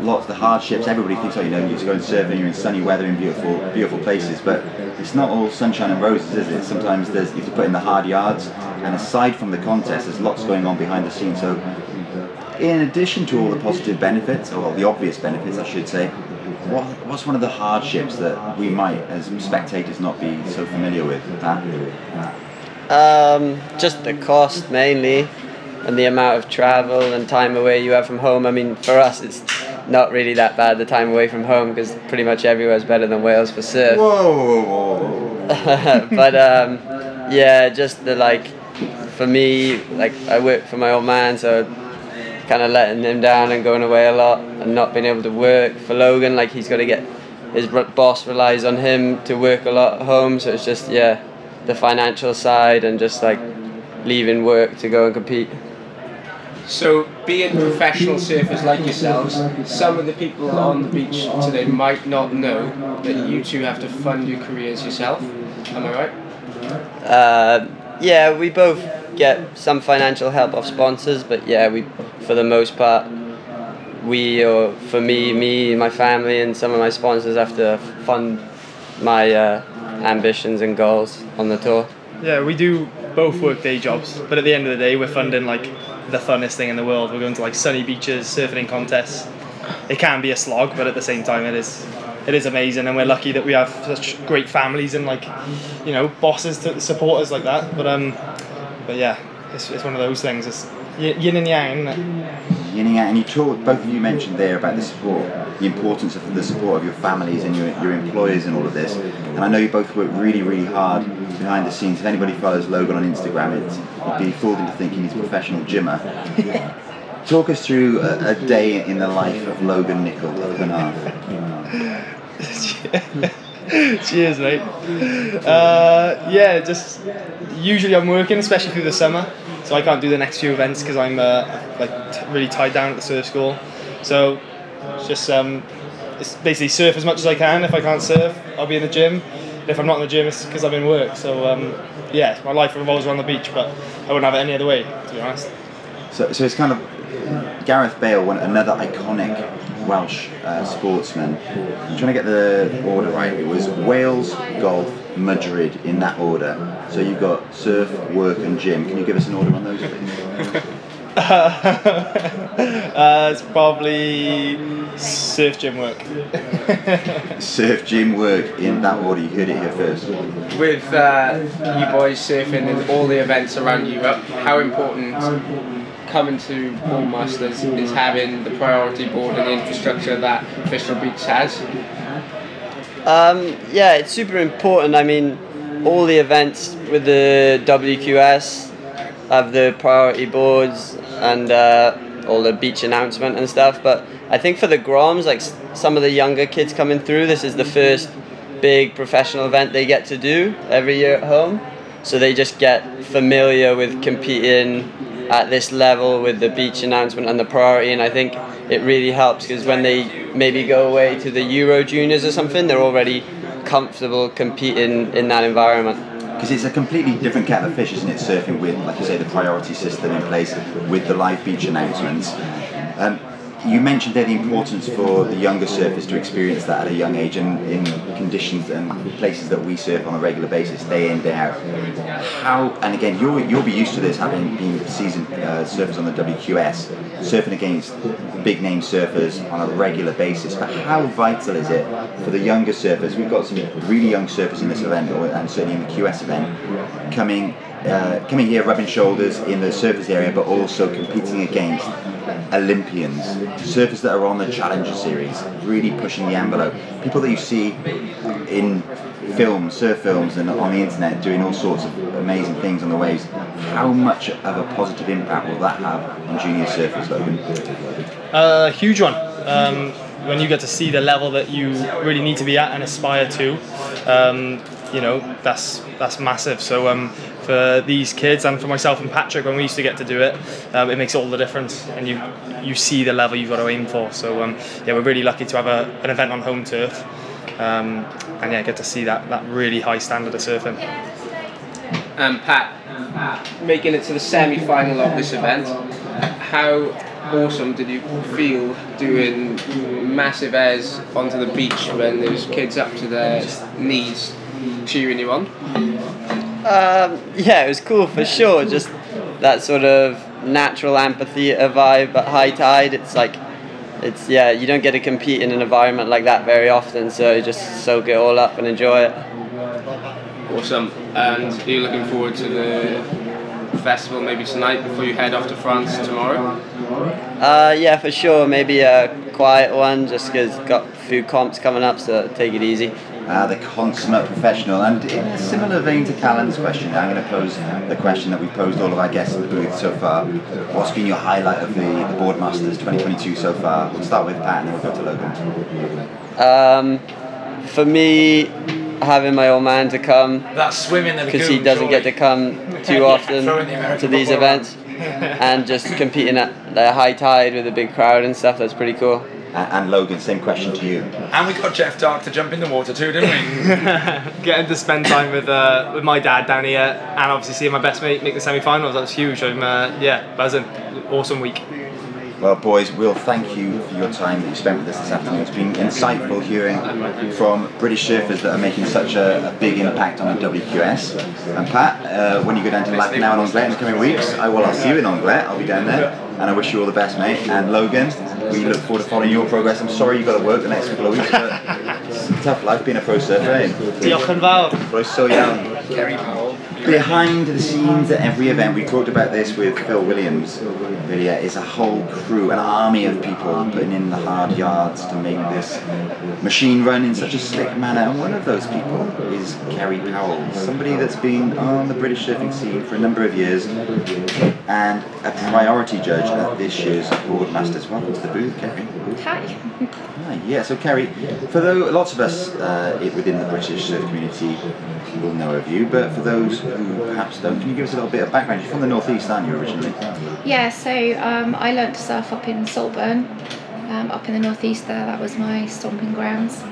Lots of the hardships. Everybody thinks, oh, you know, you're going surfing, you're in sunny weather in beautiful beautiful places, but it's not all sunshine and roses, is it? Sometimes there's you have to put in the hard yards, and aside from the contest, there's lots going on behind the scenes. So, in addition to all the positive benefits, or the obvious benefits, I should say, what, what's one of the hardships that we might, as spectators, not be so familiar with? Pat? Um, just the cost mainly, and the amount of travel and time away you have from home. I mean, for us, it's not really that bad the time away from home because pretty much everywhere is better than Wales for surf. Whoa! but um, yeah, just the like, for me, like I work for my old man, so kind of letting him down and going away a lot and not being able to work. For Logan, like he's got to get his boss relies on him to work a lot at home, so it's just yeah the financial side and just like leaving work to go and compete. So, being professional surfers like yourselves, some of the people on the beach today might not know that you two have to fund your careers yourself. Am I right? Uh, yeah, we both get some financial help off sponsors, but yeah, we, for the most part, we or for me, me, my family, and some of my sponsors have to fund my uh, ambitions and goals on the tour. Yeah, we do both work day jobs, but at the end of the day, we're funding like the funnest thing in the world. We're going to like sunny beaches, surfing in contests. It can be a slog, but at the same time, it is it is amazing, and we're lucky that we have such great families and like you know bosses to support us like that. But um, but yeah, it's, it's one of those things. It's yin and yang. Yin and yang. And you talked, both of you mentioned there about the support, the importance of the support of your families and your, your employers and all of this. And I know you both work really, really hard behind the scenes. If anybody follows Logan on Instagram, it's, you'd be fooled into thinking he's a professional gymmer. Talk us through a, a, day in the life of Logan Nicol of Cheers, mate. Uh, yeah, just usually I'm working, especially through the summer, so I can't do the next few events because I'm uh, like t- really tied down at the surf school. So just um, it's basically surf as much as I can. If I can't surf, I'll be in the gym. If I'm not in the gym, it's because I'm in work. So um, yeah, my life revolves around the beach, but I wouldn't have it any other way, to be honest. So, so it's kind of Gareth Bale, one another iconic Welsh uh, sportsman. I'm trying to get the order right. It was Wales, golf, Madrid in that order. So you've got surf, work, and gym. Can you give us an order on those, please? uh, it's probably surf gym work. surf gym work in that order. You heard it here first. With uh, you boys surfing in all the events around Europe, how important coming to Boardmasters is having the priority board and the infrastructure that Fistral Beach has? Um, yeah, it's super important. I mean, all the events with the WQS have the priority boards and uh, all the beach announcement and stuff. But I think for the Groms, like some of the younger kids coming through, this is the first big professional event they get to do every year at home. So they just get familiar with competing at this level with the beach announcement and the priority. And I think it really helps because when they maybe go away to the Euro Juniors or something, they're already comfortable competing in that environment because it's a completely different kettle of fish, isn't it? Surfing with, like you say, the priority system in place with the live beach announcements. Um, you mentioned the importance for the younger surfers to experience that at a young age and in conditions and places that we surf on a regular basis, day in, day out. How, and again, you'll, you'll be used to this having been seasoned uh, surfers on the WQS, surfing against big name surfers on a regular basis, but how vital is it for the younger surfers? We've got some really young surfers in this event, and certainly in the QS event, coming uh, coming here rubbing shoulders in the surface area, but also competing against Olympians, surfers that are on the Challenger Series, really pushing the envelope. People that you see in films, surf films, and on the internet doing all sorts of amazing things on the waves. How much of a positive impact will that have on junior surfers, Logan? A uh, huge one. Um, when you get to see the level that you really need to be at and aspire to, um, you know, that's that's massive. So um, for these kids and for myself and Patrick, when we used to get to do it, um, it makes all the difference, and you you see the level you've got to aim for. So um, yeah, we're really lucky to have a, an event on home turf, um, and yeah, get to see that that really high standard of surfing. And Pat, making it to the semi-final of this event, how awesome did you feel doing massive airs onto the beach when there's kids up to their knees cheering you on? Um, yeah, it was cool for sure. Just that sort of natural amphitheater vibe at high tide. It's like, it's yeah, you don't get to compete in an environment like that very often. So just soak it all up and enjoy it. Awesome. And are you looking forward to the festival maybe tonight before you head off to France tomorrow? Uh, yeah, for sure. Maybe a quiet one, just because got a few comps coming up, so take it easy. Uh, the consummate professional. And in a similar vein to Callum's question, I'm going to pose the question that we've posed all of our guests in the booth so far. What's been your highlight of the, the Boardmasters 2022 so far? We'll start with Pat and then we'll go to Logan. Um, for me, having my old man to come That swim in the because he doesn't get to come too often Throwing the to these events and just competing at the high tide with a big crowd and stuff. That's pretty cool. And, and Logan, same question to you. And we got Jeff Dark to jump in the water too, didn't we? Getting to spend time with uh, with my dad down here, and obviously seeing my best mate make the semi-finals. That's huge. I'm uh, yeah, buzzing. Awesome week. Well, boys, we'll thank you for your time that you spent with us this afternoon. It's been insightful hearing from British surfers that are making such a, a big impact on the WQS. And Pat, uh, when you go down to Lacanau in Anglet in the coming weeks, I will I'll see you in Anglet. I'll be down there, and I wish you all the best, mate. And Logan, we look forward to following your progress. I'm sorry you've got to work the next couple of weeks, but it's a tough life being a pro surfer. Eh? Diolch yn fawr. Croeso iawn. Behind the scenes at every event, we talked about this with Phil Williams. Really, is a whole crew, an army of people putting in the hard yards to make this machine run in such a slick manner. And one of those people is Kerry Powell, somebody that's been on the British surfing scene for a number of years and a priority judge at this year's Boardmasters. Welcome to the booth, Kerry. Hi. Hi, yeah, so Kerry, for though lots of us uh, within the British surf community will know of you, but for those who perhaps don't, can you give us a little bit of background? You're from the northeast, aren't you, originally? Yeah, so um, I learnt to surf up in Saltburn, um, up in the northeast there. That was my stomping grounds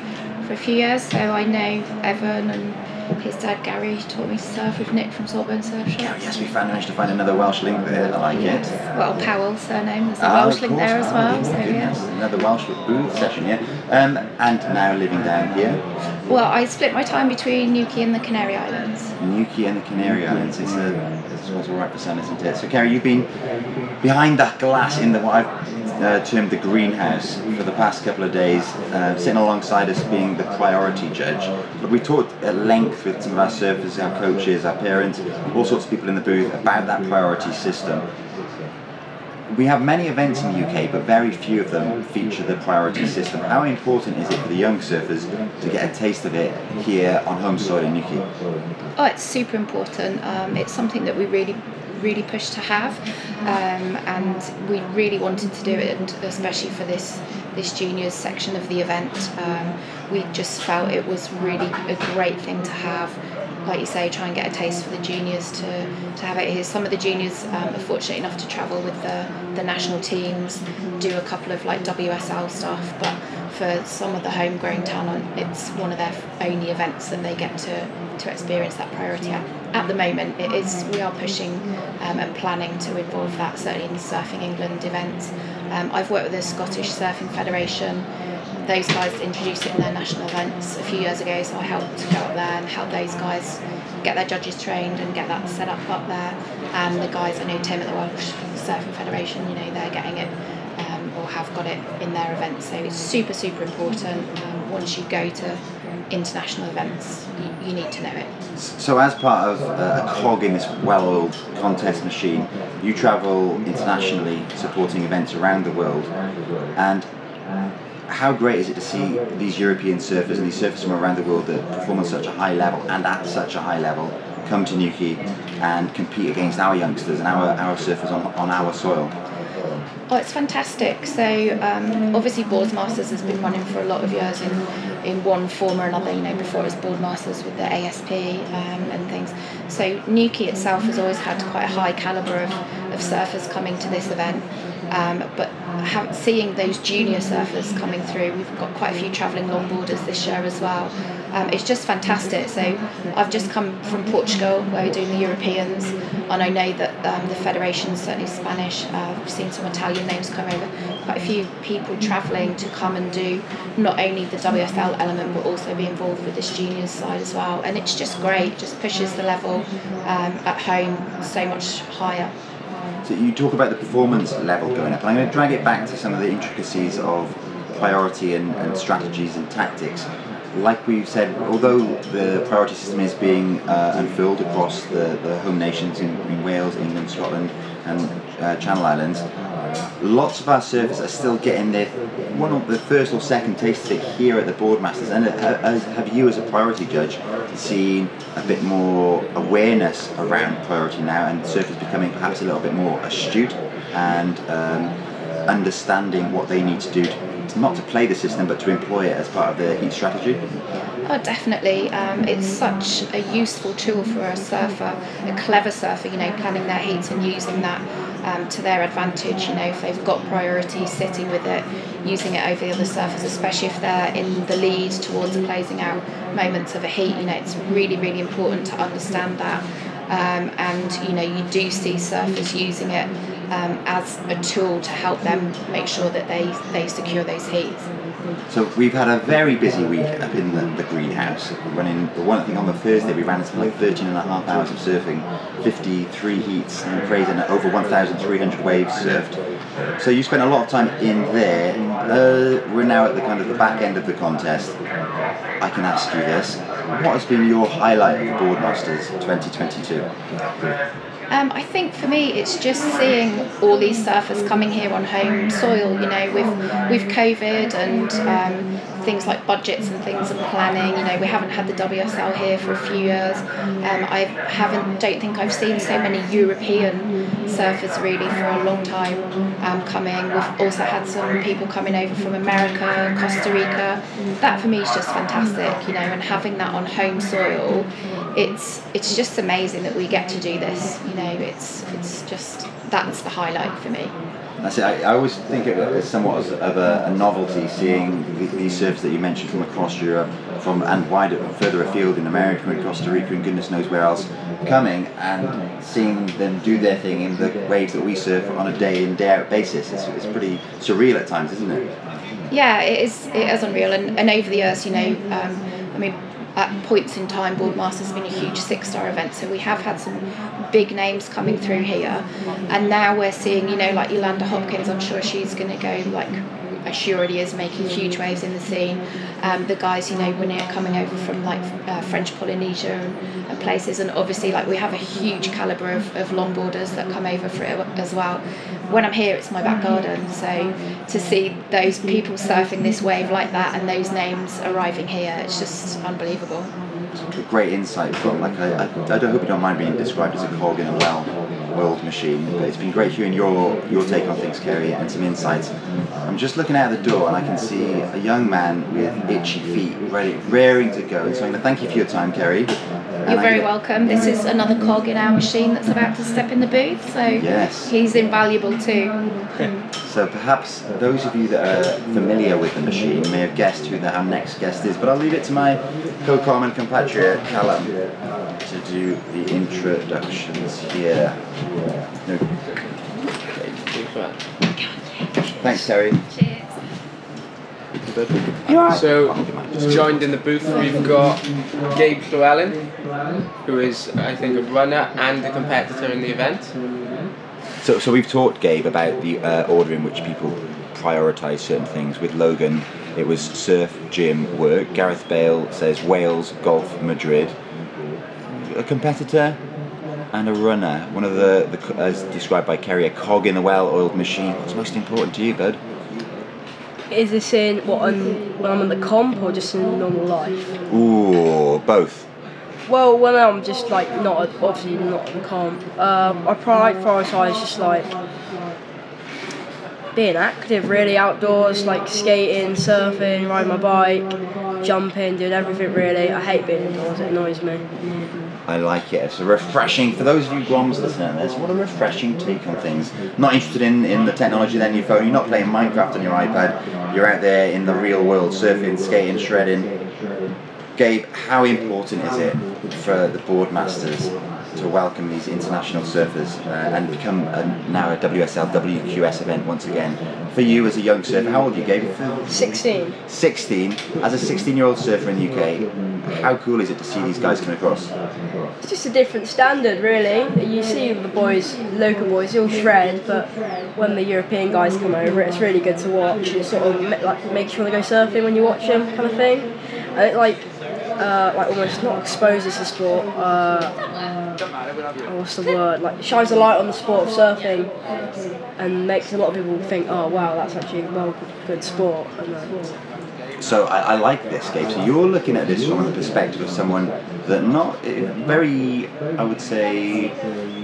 for a few years. So I know Evan and his dad Gary taught me to surf with Nick from Saltburn Surf Shop. Yes, we found, managed to find another Welsh link there. I like it. Well, Powell surname. There's a Ah, Welsh link there as Ah, well. So goodness. yeah. Another Welsh booth session, yeah. Um, and now living down here, Well, I split my time between Newquay and the Canary Islands. Newquay and the Canary Islands. It's a, it's what's all right for sun, isn't it? So, Kerry, you've been behind that glass in the what I've uh, termed the greenhouse for the past couple of days, uh, sitting alongside us being the priority judge. But we talked at length with some of our surfers, our coaches, our parents, all sorts of people in the booth about that priority system. We have many events in the UK, but very few of them feature the priority system. How important is it for the young surfers to get a taste of it here on home soil in Newquay? Oh, it's super important. Um, it's something that we really, really push to have, um, and we really wanted to do it, and especially for this this juniors section of the event. Um, we just felt it was really a great thing to have. Like you say, try and get a taste for the juniors to, to have it here. Some of the juniors um, are fortunate enough to travel with the, the national teams, do a couple of like WSL stuff, but for some of the homegrown talent, it's one of their only events that they get to, to experience that priority at. At the moment, it is we are pushing um, and planning to involve that certainly in the Surfing England event. Um, I've worked with the Scottish Surfing Federation. Those guys introduced it in their national events a few years ago, so I helped go up there and help those guys get their judges trained and get that set up up there. And the guys I know Tim at the Welsh Surfing Federation, you know, they're getting it or have got it in their events. So it's super, super important. Um, once you go to international events, you, you need to know it. So, as part of a cog in this well-oiled contest machine, you travel internationally supporting events around the world. And how great is it to see these European surfers and these surfers from around the world that perform on such a high level and at such a high level come to Newquay and compete against our youngsters and our, our surfers on, on our soil? Oh, it's fantastic. So um, obviously, Boardmasters has been running for a lot of years in, in one form or another. You know, before it was Boardmasters with the ASP um, and things. So Newquay itself has always had quite a high calibre of, of surfers coming to this event. Um, but have, seeing those junior surfers coming through, we've got quite a few travelling longboarders this year as well. Um, it's just fantastic. So I've just come from Portugal where we're doing the Europeans, and I know that um, the federation, certainly Spanish, uh, I've seen some Italian names come over. Quite a few people travelling to come and do not only the WSL element but also be involved with this juniors side as well. And it's just great. Just pushes the level um, at home so much higher. So you talk about the performance level going up, and I'm going to drag it back to some of the intricacies of priority and, and strategies and tactics. Like we've said, although the priority system is being uh, unfurled across the, the home nations in, in Wales, England, Scotland, and uh, Channel Islands, lots of our surfers are still getting their one of the first or second taste of it here at the Boardmasters. And uh, have you, as a priority judge, seen a bit more awareness around priority now, and surfers becoming perhaps a little bit more astute and um, understanding what they need to do to, not to play the system, but to employ it as part of their heat strategy? Oh, definitely. Um, it's such a useful tool for a surfer, a clever surfer, you know, planning their heats and using that um, to their advantage. You know, if they've got priority, sitting with it, using it over the other surfers, especially if they're in the lead towards closing out moments of a heat. You know, it's really, really important to understand that. Um, and you know, you do see surfers using it um, as a tool to help them make sure that they, they secure those heats. So we've had a very busy week up in the, the greenhouse. Running the one thing on the Thursday we ran something like 13 and a half hours of surfing, 53 heats and crazy and over 1,300 waves surfed. So you spent a lot of time in there. Uh, we're now at the kind of the back end of the contest. I can ask you this: What has been your highlight of the Boardmasters 2022? Um, I think for me, it's just seeing all these surfers coming here on home soil. You know, with with COVID and um, things like budgets and things and planning. You know, we haven't had the WSL here for a few years. Um, I haven't, don't think I've seen so many European surfers really for a long time um, coming. We've also had some people coming over from America, Costa Rica. That for me is just fantastic. You know, and having that on home soil, it's it's just amazing that we get to do this. You know, it's it's just that's the highlight for me. That's it. I, I always think of it as somewhat as, of a, a novelty seeing the, these surfers that you mentioned from across Europe, from and wider, further afield in America and Costa Rica and goodness knows where else, coming and seeing them do their thing in the waves that we surf on a day in day out basis. It's, it's pretty surreal at times, isn't it? Yeah, it is. It is unreal, and, and over the years, you know, um, I mean, at points in time, Boardmasters has been a huge six star event, so we have had some big names coming through here. And now we're seeing, you know, like Yolanda Hopkins, I'm sure she's going to go like she already is making huge waves in the scene. Um, the guys, you know, when they're coming over from like uh, French Polynesia and, and, places, and obviously like we have a huge calibre of, of longboarders that come over for it as well. When I'm here, it's my back garden, so to see those people surfing this wave like that and those names arriving here, it's just unbelievable. Great insight from like I, I, I hope you don't mind being described as a cog in a well oiled machine. But it's been great hearing your your take on things, Kerry, and some insights. I'm just looking out the door and I can see a young man with itchy feet, ready, raring to go. And so I'm going to thank you for your time, Kerry. You're very welcome. This is another cog in our machine that's about to step in the booth, so yes. he's invaluable too. so perhaps those of you that are familiar with the machine may have guessed who the, our next guest is, but I'll leave it to my co-com and compatriot Callum to do the introductions here. No. Thanks, Terry. Cheers. So, just joined in the booth, we've got Gabe Llewellyn, who is, I think, a runner and a competitor in the event. So, so we've taught Gabe about the uh, order in which people prioritise certain things. With Logan, it was surf, gym, work. Gareth Bale says Wales, golf, Madrid. A competitor and a runner. One of the, the as described by Kerry, a cog in a well-oiled machine. What's most important to you, bud? Is this in what I'm, when I'm on the comp or just in normal life? Ooh, both. Well, when I'm just like not obviously not on the comp, uh, I prioritise just like being active, really outdoors, like skating, surfing, riding my bike, jumping, doing everything. Really, I hate being indoors. It annoys me. I like it. It's a refreshing, for those of you Groms listening this, what a refreshing take on things. Not interested in, in the technology then your phone, you're not playing Minecraft on your iPad, you're out there in the real world, surfing, skating, shredding. Gabe, how important is it for the boardmasters to welcome these international surfers uh, and become a, now a WSL WQS event once again? For you as a young surfer, how old are you, Gabe? 16. 16. As a 16 year old surfer in the UK, how cool is it to see these guys come across? It's just a different standard, really. You see the boys, local boys, they all shred, but when the European guys come over, it's really good to watch. It sort of like makes you want to go surfing when you watch them, kind of thing. And it like, uh, like almost not exposes the sport. Uh, oh, what's the word? Like shines a light on the sport of surfing, and makes a lot of people think, oh wow, that's actually a well good sport. And, uh, So I, I like this, Gabe. So you're looking at this from the perspective of someone that not eh, very, I would say,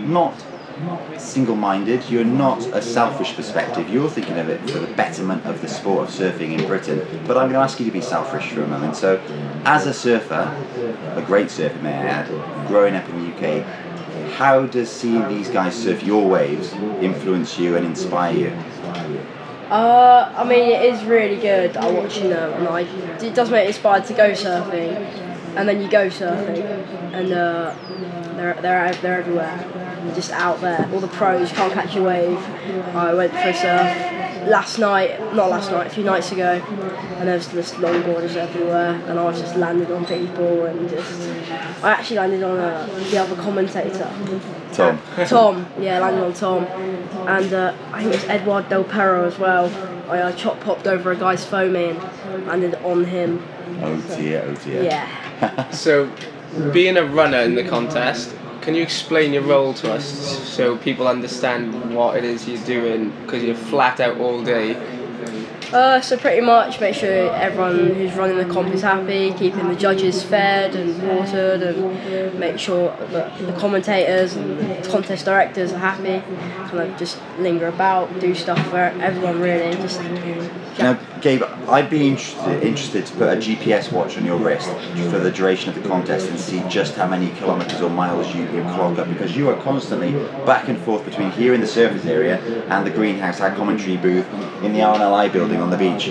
not single-minded. You're not a selfish perspective. You're thinking of it for the betterment of the sport of surfing in Britain. But I'm going to ask you to be selfish for a moment. So, as a surfer, a great surfer, may I add, growing up in the UK, how does seeing these guys surf your waves influence you and inspire you? Uh, I mean, it is really good. I watching them, and like, it does make me inspired to go surfing. And then you go surfing, and uh, they're they're out, they're everywhere, They're just out there. All the pros can't catch a wave. I went for a surf last night, not last night, a few nights ago, and there was just longboarders everywhere, and I was just landed on people, and just I actually landed on uh, the other commentator. Tom. Tom, yeah, landed on Tom, and uh, I think it was Edouard Delpero as well. I uh, chop popped over a guy's foaming, landed on him. Oh dear, oh dear. Yeah. so, being a runner in the contest, can you explain your role to us so people understand what it is you're doing? Because you're flat out all day. Uh, so pretty much make sure everyone who's running the comp is happy, keeping the judges fed and watered, and make sure that the commentators and contest directors are happy. Kind of just linger about, do stuff for everyone really. Just Now, Gabe, I'd be interested, interested to put a GPS watch on your wrist for the duration of the contest and see just how many kilometres or miles you, you clock up because you are constantly back and forth between here in the surface area and the greenhouse, our commentary booth in the RNLI building on the beach.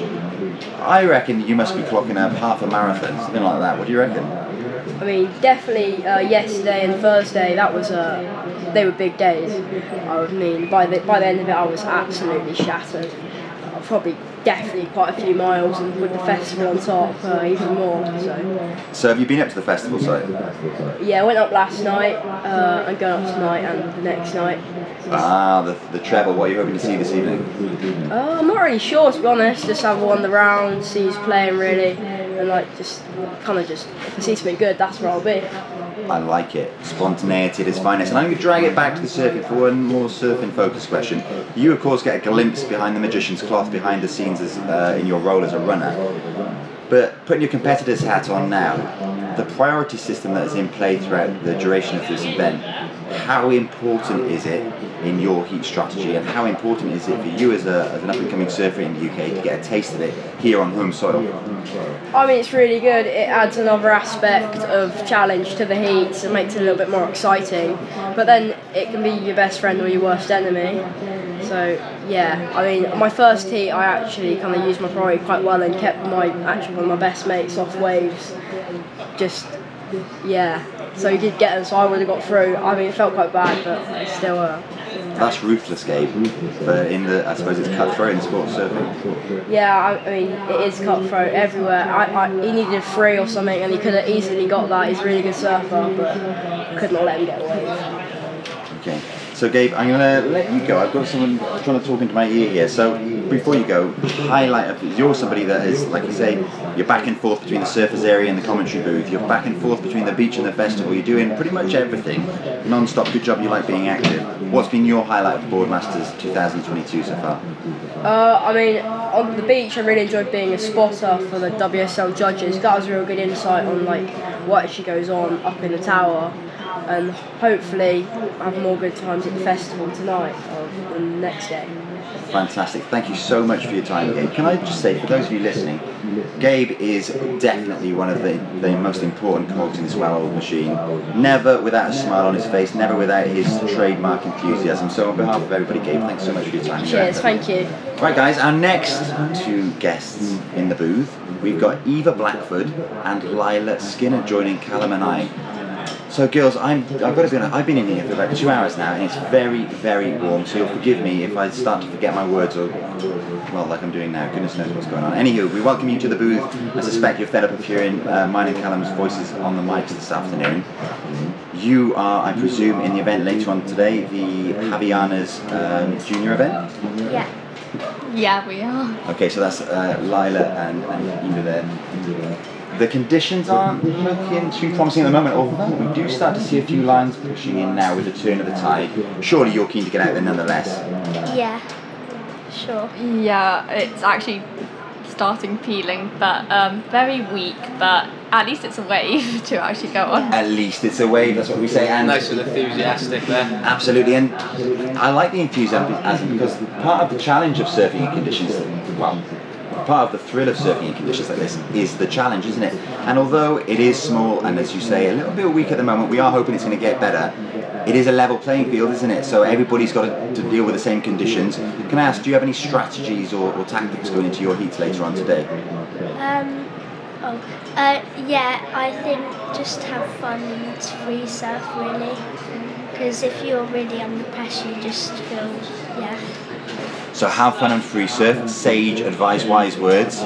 I reckon you must be clocking up half a marathon, something like that. What do you reckon? I mean, definitely uh, yesterday and Thursday. That was uh, they were big days. I mean, by the by the end of it, I was absolutely shattered. Uh, probably, definitely quite a few miles, and with the festival on top, uh, even more. So, So, have you been up to the festival site? yeah, I went up last night. Uh, I'm going up tonight and the next night. Ah, the, the treble. What are you hoping to see this evening? Uh, I'm not really sure to be honest. Just have a wander around, see who's playing really, and like just kind of just if I see something good, that's where I'll be. I like it. Spontaneity at its finest. And I'm going to drag it back to the surfing for one more surfing focused question. You, of course, get a glimpse behind the magician's cloth, behind the scenes as, uh, in your role as a runner. But putting your competitor's hat on now, the priority system that is in play throughout the duration of this event, how important is it in your heat strategy and how important is it for you as, a, as an up and coming surfer in the UK to get a taste of it here on home soil? I mean, it's really good. It adds another aspect of challenge to the heats and makes it a little bit more exciting. But then it can be your best friend or your worst enemy. So yeah, I mean, my first heat, I actually kind of used my priority quite well and kept my actually one of my best mates off waves. Just yeah, so he did get them, so I would have got through. I mean, it felt quite bad, but it's still uh, That's ruthless, Gabe. But in the, I suppose it's cutthroat in sports surfing. Yeah, I, I mean, it is cutthroat everywhere. I, I, he needed three or something, and he could have easily got that. He's a really good surfer, but could not let him get away. Okay. So, Gabe, I'm going to let you go. I've got someone trying to talk into my ear here. So, before you go, highlight of you're somebody that is, like you say, you're back and forth between the surfers area and the commentary booth. You're back and forth between the beach and the festival. You're doing pretty much everything non-stop. Good job. You like being active. What's been your highlight of Boardmasters 2022 so far? Uh, I mean, on the beach, I really enjoyed being a spotter for the WSL judges. That was a real good insight on like what actually goes on up in the tower, and hopefully have more good times at the festival tonight or the next day. fantastic. Thank you so much for your time, Gabe. Can I just say, for those of you listening, Gabe is definitely one of the, the most important cogs in this well-oiled machine. Never without a smile on his face, never without his trademark enthusiasm. So on behalf of everybody, Gabe, thanks so much for your time. Cheers, thank you. Right, guys, our next two guests in the booth, we've got Eva Blackford and Lila Skinner joining Callum and I. So, girls, I'm, I've got to be honest, I've been in here for about two hours now, and it's very, very warm, so you'll forgive me if I start to forget my words, or, well, like I'm doing now. Goodness knows what's going on. Anywho, we welcome you to the booth. I suspect you're fed up of hearing uh, mine and Callum's voices on the mics this afternoon. You are, I presume, in the event later on today, the Javianas um, Junior event? Yeah. Yeah, we are. Okay, so that's uh, Lila and, and Eva there. The conditions aren't looking too promising at the moment, although we do start to see a few lines pushing in now with the turn of the tide. Surely you're keen to get out there nonetheless. Yeah. Sure. Yeah, it's actually starting peeling, but um, very weak. But at least it's a wave to actually go on. At least it's a wave, that's what we say. And Nice and enthusiastic there. Absolutely, and I like the enthusiasm because part of the challenge of surfing in conditions, well, part of the thrill of surfing in conditions like this is the challenge, isn't it? And although it is small and, as you say, a little bit weak at the moment, we are hoping it's going to get better. It is a level playing field, isn't it? So everybody's got to, to deal with the same conditions. Can I ask, do you have any strategies or, or tactics going into your heats later on today? Um, oh, uh, yeah, I think just have fun and free surf really. Because if you're really under pressure, you just feel, yeah. So have fun and free surf. Sage, advice, wise words.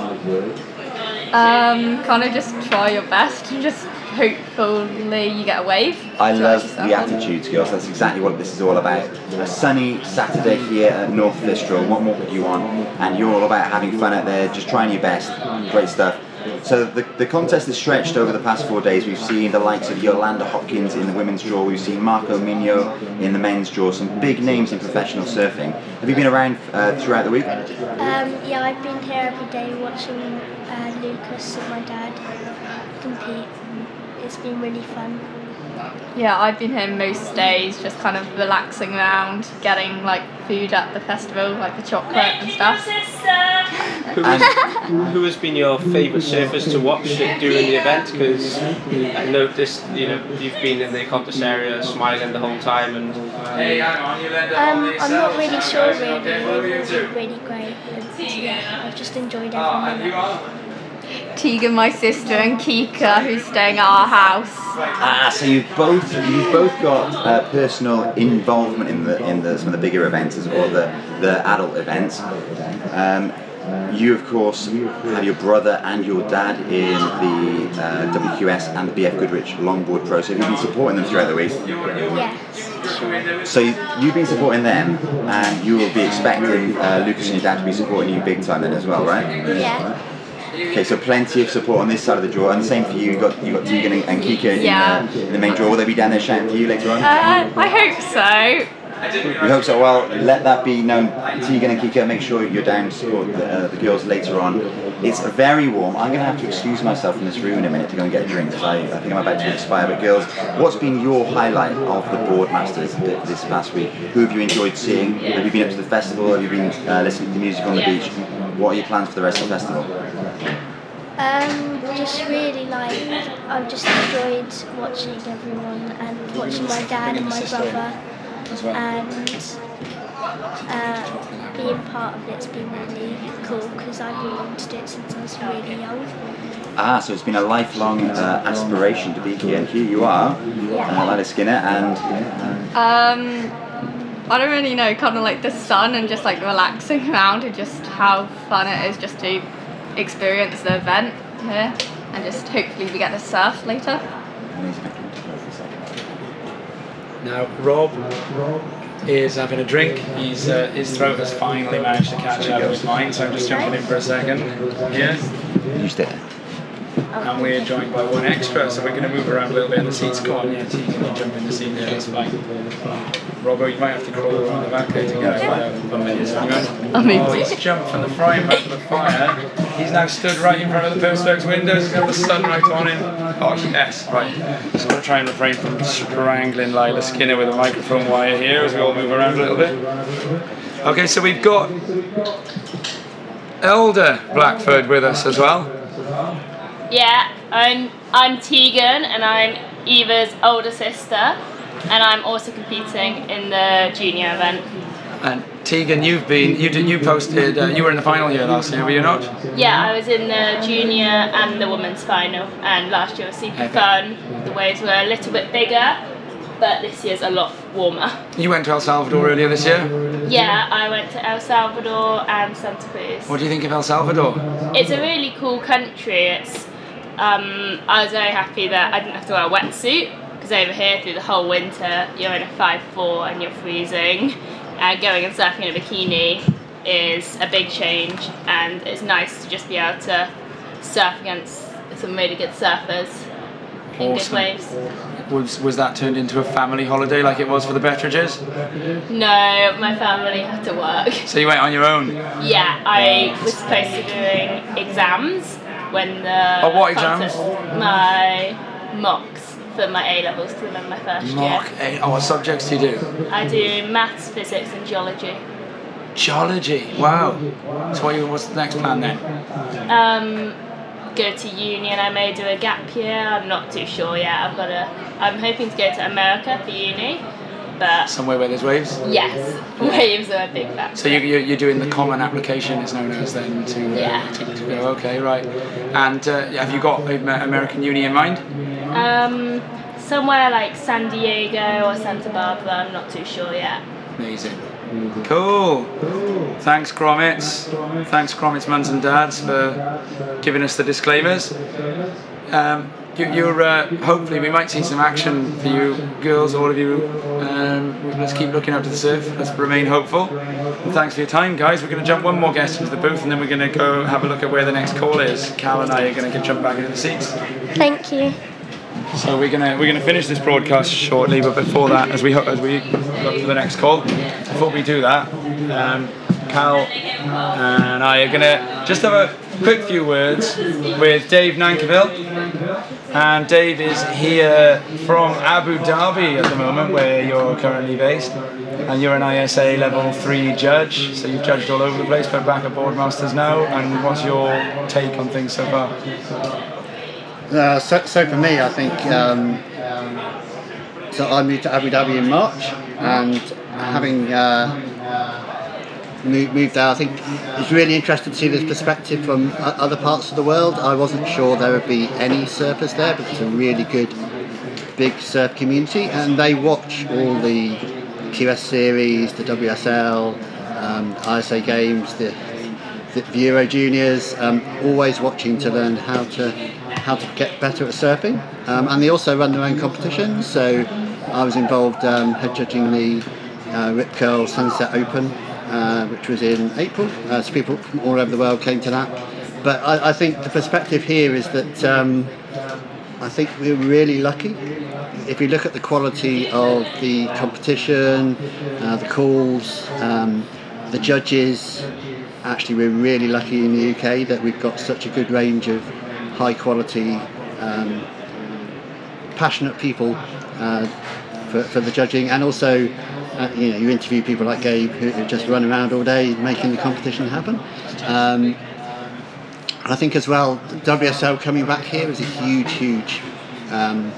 Um, kind of just try your best and just hopefully you get a wave. I love the attitudes, girls. That's exactly what this is all about. A sunny Saturday here at North Fistral. What more could you want? And you're all about having fun out there, just trying your best. Great stuff. So the, the contest is stretched over the past four days. We've seen the likes of Yolanda Hopkins in the women's draw. We've seen Marco Mignot in the men's draw. Some big names in professional surfing. Have you been around uh, throughout the week? Um, yeah, I've been here every day watching uh, Lucas and my dad compete. It's been really fun. Yeah, I've been here most days, just kind of relaxing around, getting like food at the festival, like the chocolate and stuff. Who has, who has been your favourite surfers to watch during the event? Because I noticed, you know, you've been in the contest area smiling the whole time and. Um, I'm not really sure really. They've been really great. And, yeah, I've just enjoyed every minute. Tegan, my sister, and Kika, who's staying at our house. Ah, so you've both you've both got uh, personal involvement in the in the some of the bigger events as or the the adult events. Um, you of course have your brother and your dad in the uh, WQS and the BF Goodrich Longboard Pro. So you've been supporting them throughout the week? Yes. So you've been supporting them, and you will be expecting uh, Lucas and your dad to be supporting you big time then as well, right? Yeah. Okay, so plenty of support on this side of the draw, and the same for you. You got you got Tegan and, and Kika in, Yeah. uh, in the main draw. Will they be down there shouting for you later on? Uh, I hope so. We hope so. Well, let that be known. Tegan and Kika, make sure you're down to support the, uh, the girls later on. It's very warm. I'm going to have to excuse myself from this room in a minute to go and get a drink because I, I think I'm about to expire. But girls, what's been your highlight of the Boardmasters th- this past week? Who have you enjoyed seeing? Have you been up to the festival? Have you been uh, listening to the music on the beach? What are your plans for the rest of the festival? Um, just really like I've just enjoyed watching everyone and watching my dad and my brother and uh, being part of it's been really cool because I've been wanting to do it since I was really young. Ah, so it's been a lifelong uh, aspiration to be here, and here you are, uh, Lila Skinner, and Um, I don't really know, kind of like the sun and just like relaxing around and just how fun it is just to experience the event here and just hopefully we get to surf later. Now, Rob is having a drink. He's uh, his throat has finally managed to catch up with mine, so I'm just jumping in for a second. Yeah. you stay. And we're joined by one extra, so we're going to move around a little bit in the seats. Come on, yeah, Tegan, you jump in the seat there, that's fine. Robbo, you might have to crawl around the back there to get out of the minutes. I mean- oh, he's jumped from the frying pan to the fire. He's now stood right in front of the Perspex windows. He's got the sun right on him. Oh, yes, right. Just going to try and refrain from strangling Lila Skinner with a microphone wire here as we all move around a little bit. Okay, so we've got Elder Blackford with us as well. Yeah, I'm I'm Tegan and I'm Eva's older sister and I'm also competing in the junior event. And Tegan, you've been you did you posted uh, you were in the final here last year, were you not? Yeah, I was in the junior and the women's final and last year was super Okay. fun. The waves were a little bit bigger, but this year's a lot warmer. You went to El Salvador earlier this year. Yeah, I went to El Salvador and Santa Cruz. What do you think of El Salvador? It's a really cool country. It's um, I was very happy that I didn't have to wear a wetsuit because over here through the whole winter you're in a 5-4 and you're freezing. And going and surfing in a bikini is a big change, and it's nice to just be able to surf against some really good surfers in good Awesome. waves. Was was that turned into a family holiday like it was for the Bettridges? No, my family had to work. So you went on your own. Yeah, I was supposed to be doing exams when the. Oh, what exams? My mocks for my A levels because I'm in my first Mock year. eight. Oh, what subjects do you do? I do maths, physics, and geology. Geology. Wow. So what you, what's the next plan then? Um, go to uni and I may do a gap year. I'm not too sure yet. I've got a. I'm hoping to go to America for uni, but Somewhere where there's waves. yes, waves are a big factor. So you, you, you're doing the common application, it's known as then to, uh, Yeah. to, to go. Okay, right. And uh, have you got American Uni in mind? Um, somewhere like San Diego or Santa Barbara. I'm not too sure yet. Amazing. Cool. Thanks, Grommets. Thanks, Grommets mums and dads, for giving us the disclaimers. Um, you, you're uh, hopefully we might see some action for you girls, all of you. Um, let's keep looking out to the surf. Let's remain hopeful. And thanks for your time, guys. We're going to jump one more guest into the booth, and then we're going to go have a look at where the next call is. Cal and I are going to jump back into the seats. Thank you. So we're gonna we're gonna finish this broadcast shortly, but before that, as we ho- as we look for the next call, before we do that, um, Cal and I are gonna just have a quick few words with Dave Nankiville. And Dave is here from Abu Dhabi at the moment, where you're currently based. And you're an ISA level 3 judge, so you've judged all over the place, but back at Boardmasters now. And what's your take on things so far? Uh, so, so for me, I think um, so. I moved to Abu Dhabi in March, and having uh, moved, moved there, I think it's really interesting to see this perspective from other parts of the world. I wasn't sure there would be any surfers there, but it's a really good big surf community, and they watch all the QS series, the WSL, um, ISA games, the the, the Euro Juniors, um, always watching to learn how to how to get better at surfing. Um, and they also run their own competitions. So I was involved um, head judging the uh, Rip Curl Sunset Open, uh, which was in April. Uh, so people from all over the world came to that. But I, I think the perspective here is that um, I think we're really lucky. If you look at the quality of the competition, uh, the calls, um, the judges, actually we're really lucky in the UK that we've got such a good range of high quality, um, passionate people uh, for, for the judging, and also uh, you know you interview people like Gabe who, just run around all day making the competition happen. Um, I think as well, WSL coming back here is a huge, huge um,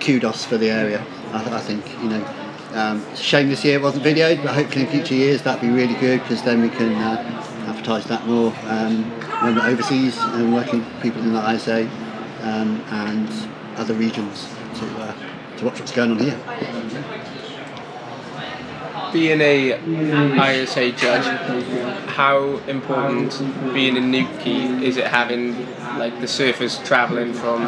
kudos for the area. I, I think you know. Um, shame this year it wasn't videoed, but hopefully in future years that'd be really good because then we can uh, advertise that more um, when we're overseas and working people in the ISA um, and other regions to, uh, to watch what's going on here. Being a ISA judge, how important being in Newquay is it having like the surfers travelling from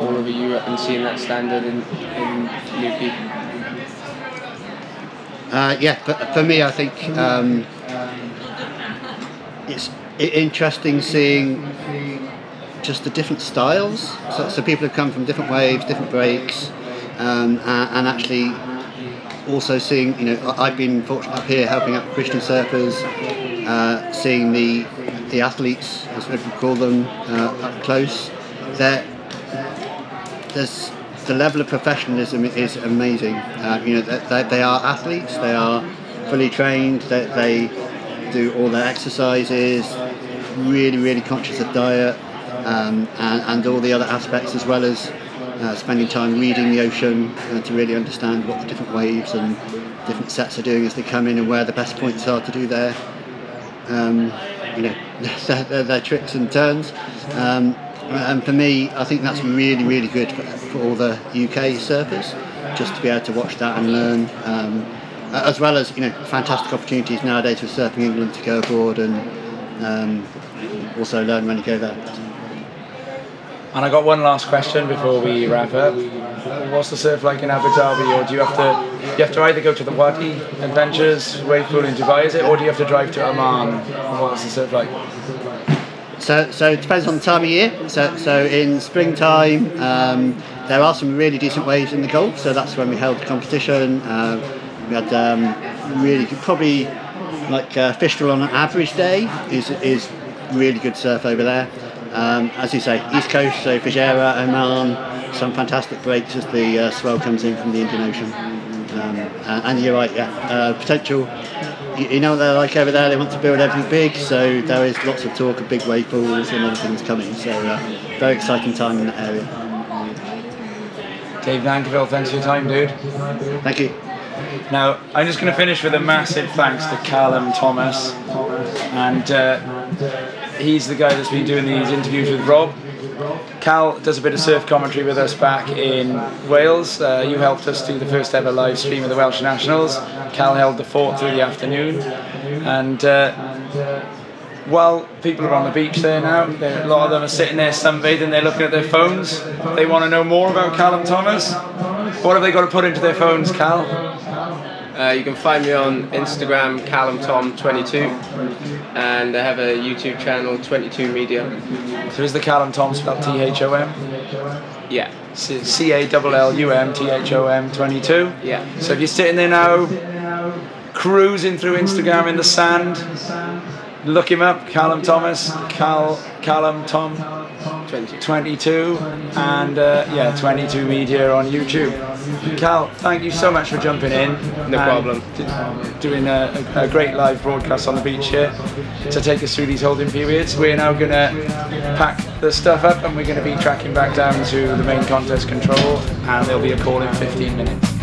all over Europe and seeing that standard in, in Newquay? Uh, yeah, but for me, I think um, it's interesting seeing just the different styles. So, so people have come from different waves, different breaks, um, a- and actually also seeing. You know, I've been fortunate up here helping out Christian surfers, uh, seeing the the athletes, as we call them, uh, up close. They're, there's the level of professionalism is amazing. Uh, you know, they, they, are athletes. They are fully trained. They, they do all their exercises, really, really conscious of diet, um, and, and all the other aspects as well as uh, spending time reading the ocean uh, to really understand what different waves and different sets are doing as they come in and where the best points are to do their, um, you know, their, their, their tricks and turns. Um, and for me, I think that's really, really good for, for all the UK surfers, just to be able to watch that and learn. Um, as well as you know, fantastic opportunities nowadays with Surfing England to go abroad and um, also learn when you go there. And I got one last question before we wrap up. What's the surf like in Abu Dhabi, or do you have to you have to either go to the Wadi Adventures wave pool in Dubai, is it, or do you have to drive to Oman? What's the surf like? So, so it depends on the time of year. So, so in springtime, um, there are some really decent waves in the Gulf. So that's when we held the competition. Uh, we had um, really probably like uh, on an average day is is really good surf over there. Um, as you say, East Coast, so Fujairah, Oman, some fantastic breaks as the uh, swell comes in from the Indian Ocean. Um, and, and you're right, yeah, uh, potential. You, you know what they're like over there. They want to build everything big, so there is lots of talk of big wave pools and other things coming. So uh, very exciting time in that area. Dave Nankerville, thanks for your time, dude. Thank you. Now, I'm just going to finish with a massive thanks to Callum Thomas, and uh, he's the guy that's been doing these interviews with Rob. Cal does a bit of surf commentary with us back in Wales. Uh, you helped us do the first ever live stream of the Welsh Nationals. Cal held the fort through the afternoon, and uh, while people are on the beach there now, a lot of them are sitting there sunbathing. They're looking at their phones. They want to know more about Callum Thomas. What have they got to put into their phones, Cal? Uh, you can find me on Instagram, CallumThom22, and I have a YouTube channel, 22 Media. So is the Callum Thom spelled T H O M? Yeah. C A L L U M T H O M 22? Yeah. So if you're sitting there now, cruising through Instagram in the sand, look him up, Callum Thomas, Cal, Callum Thom 22, and uh, yeah, 22 Media on YouTube. Cal, thank you so much for jumping in. No problem. d- Doing a, a, a great live broadcast on the beach here to take us through these holding periods. We're now going to pack the stuff up and we're going to be tracking back down to the main contest control, and there'll be a call in 15 minutes.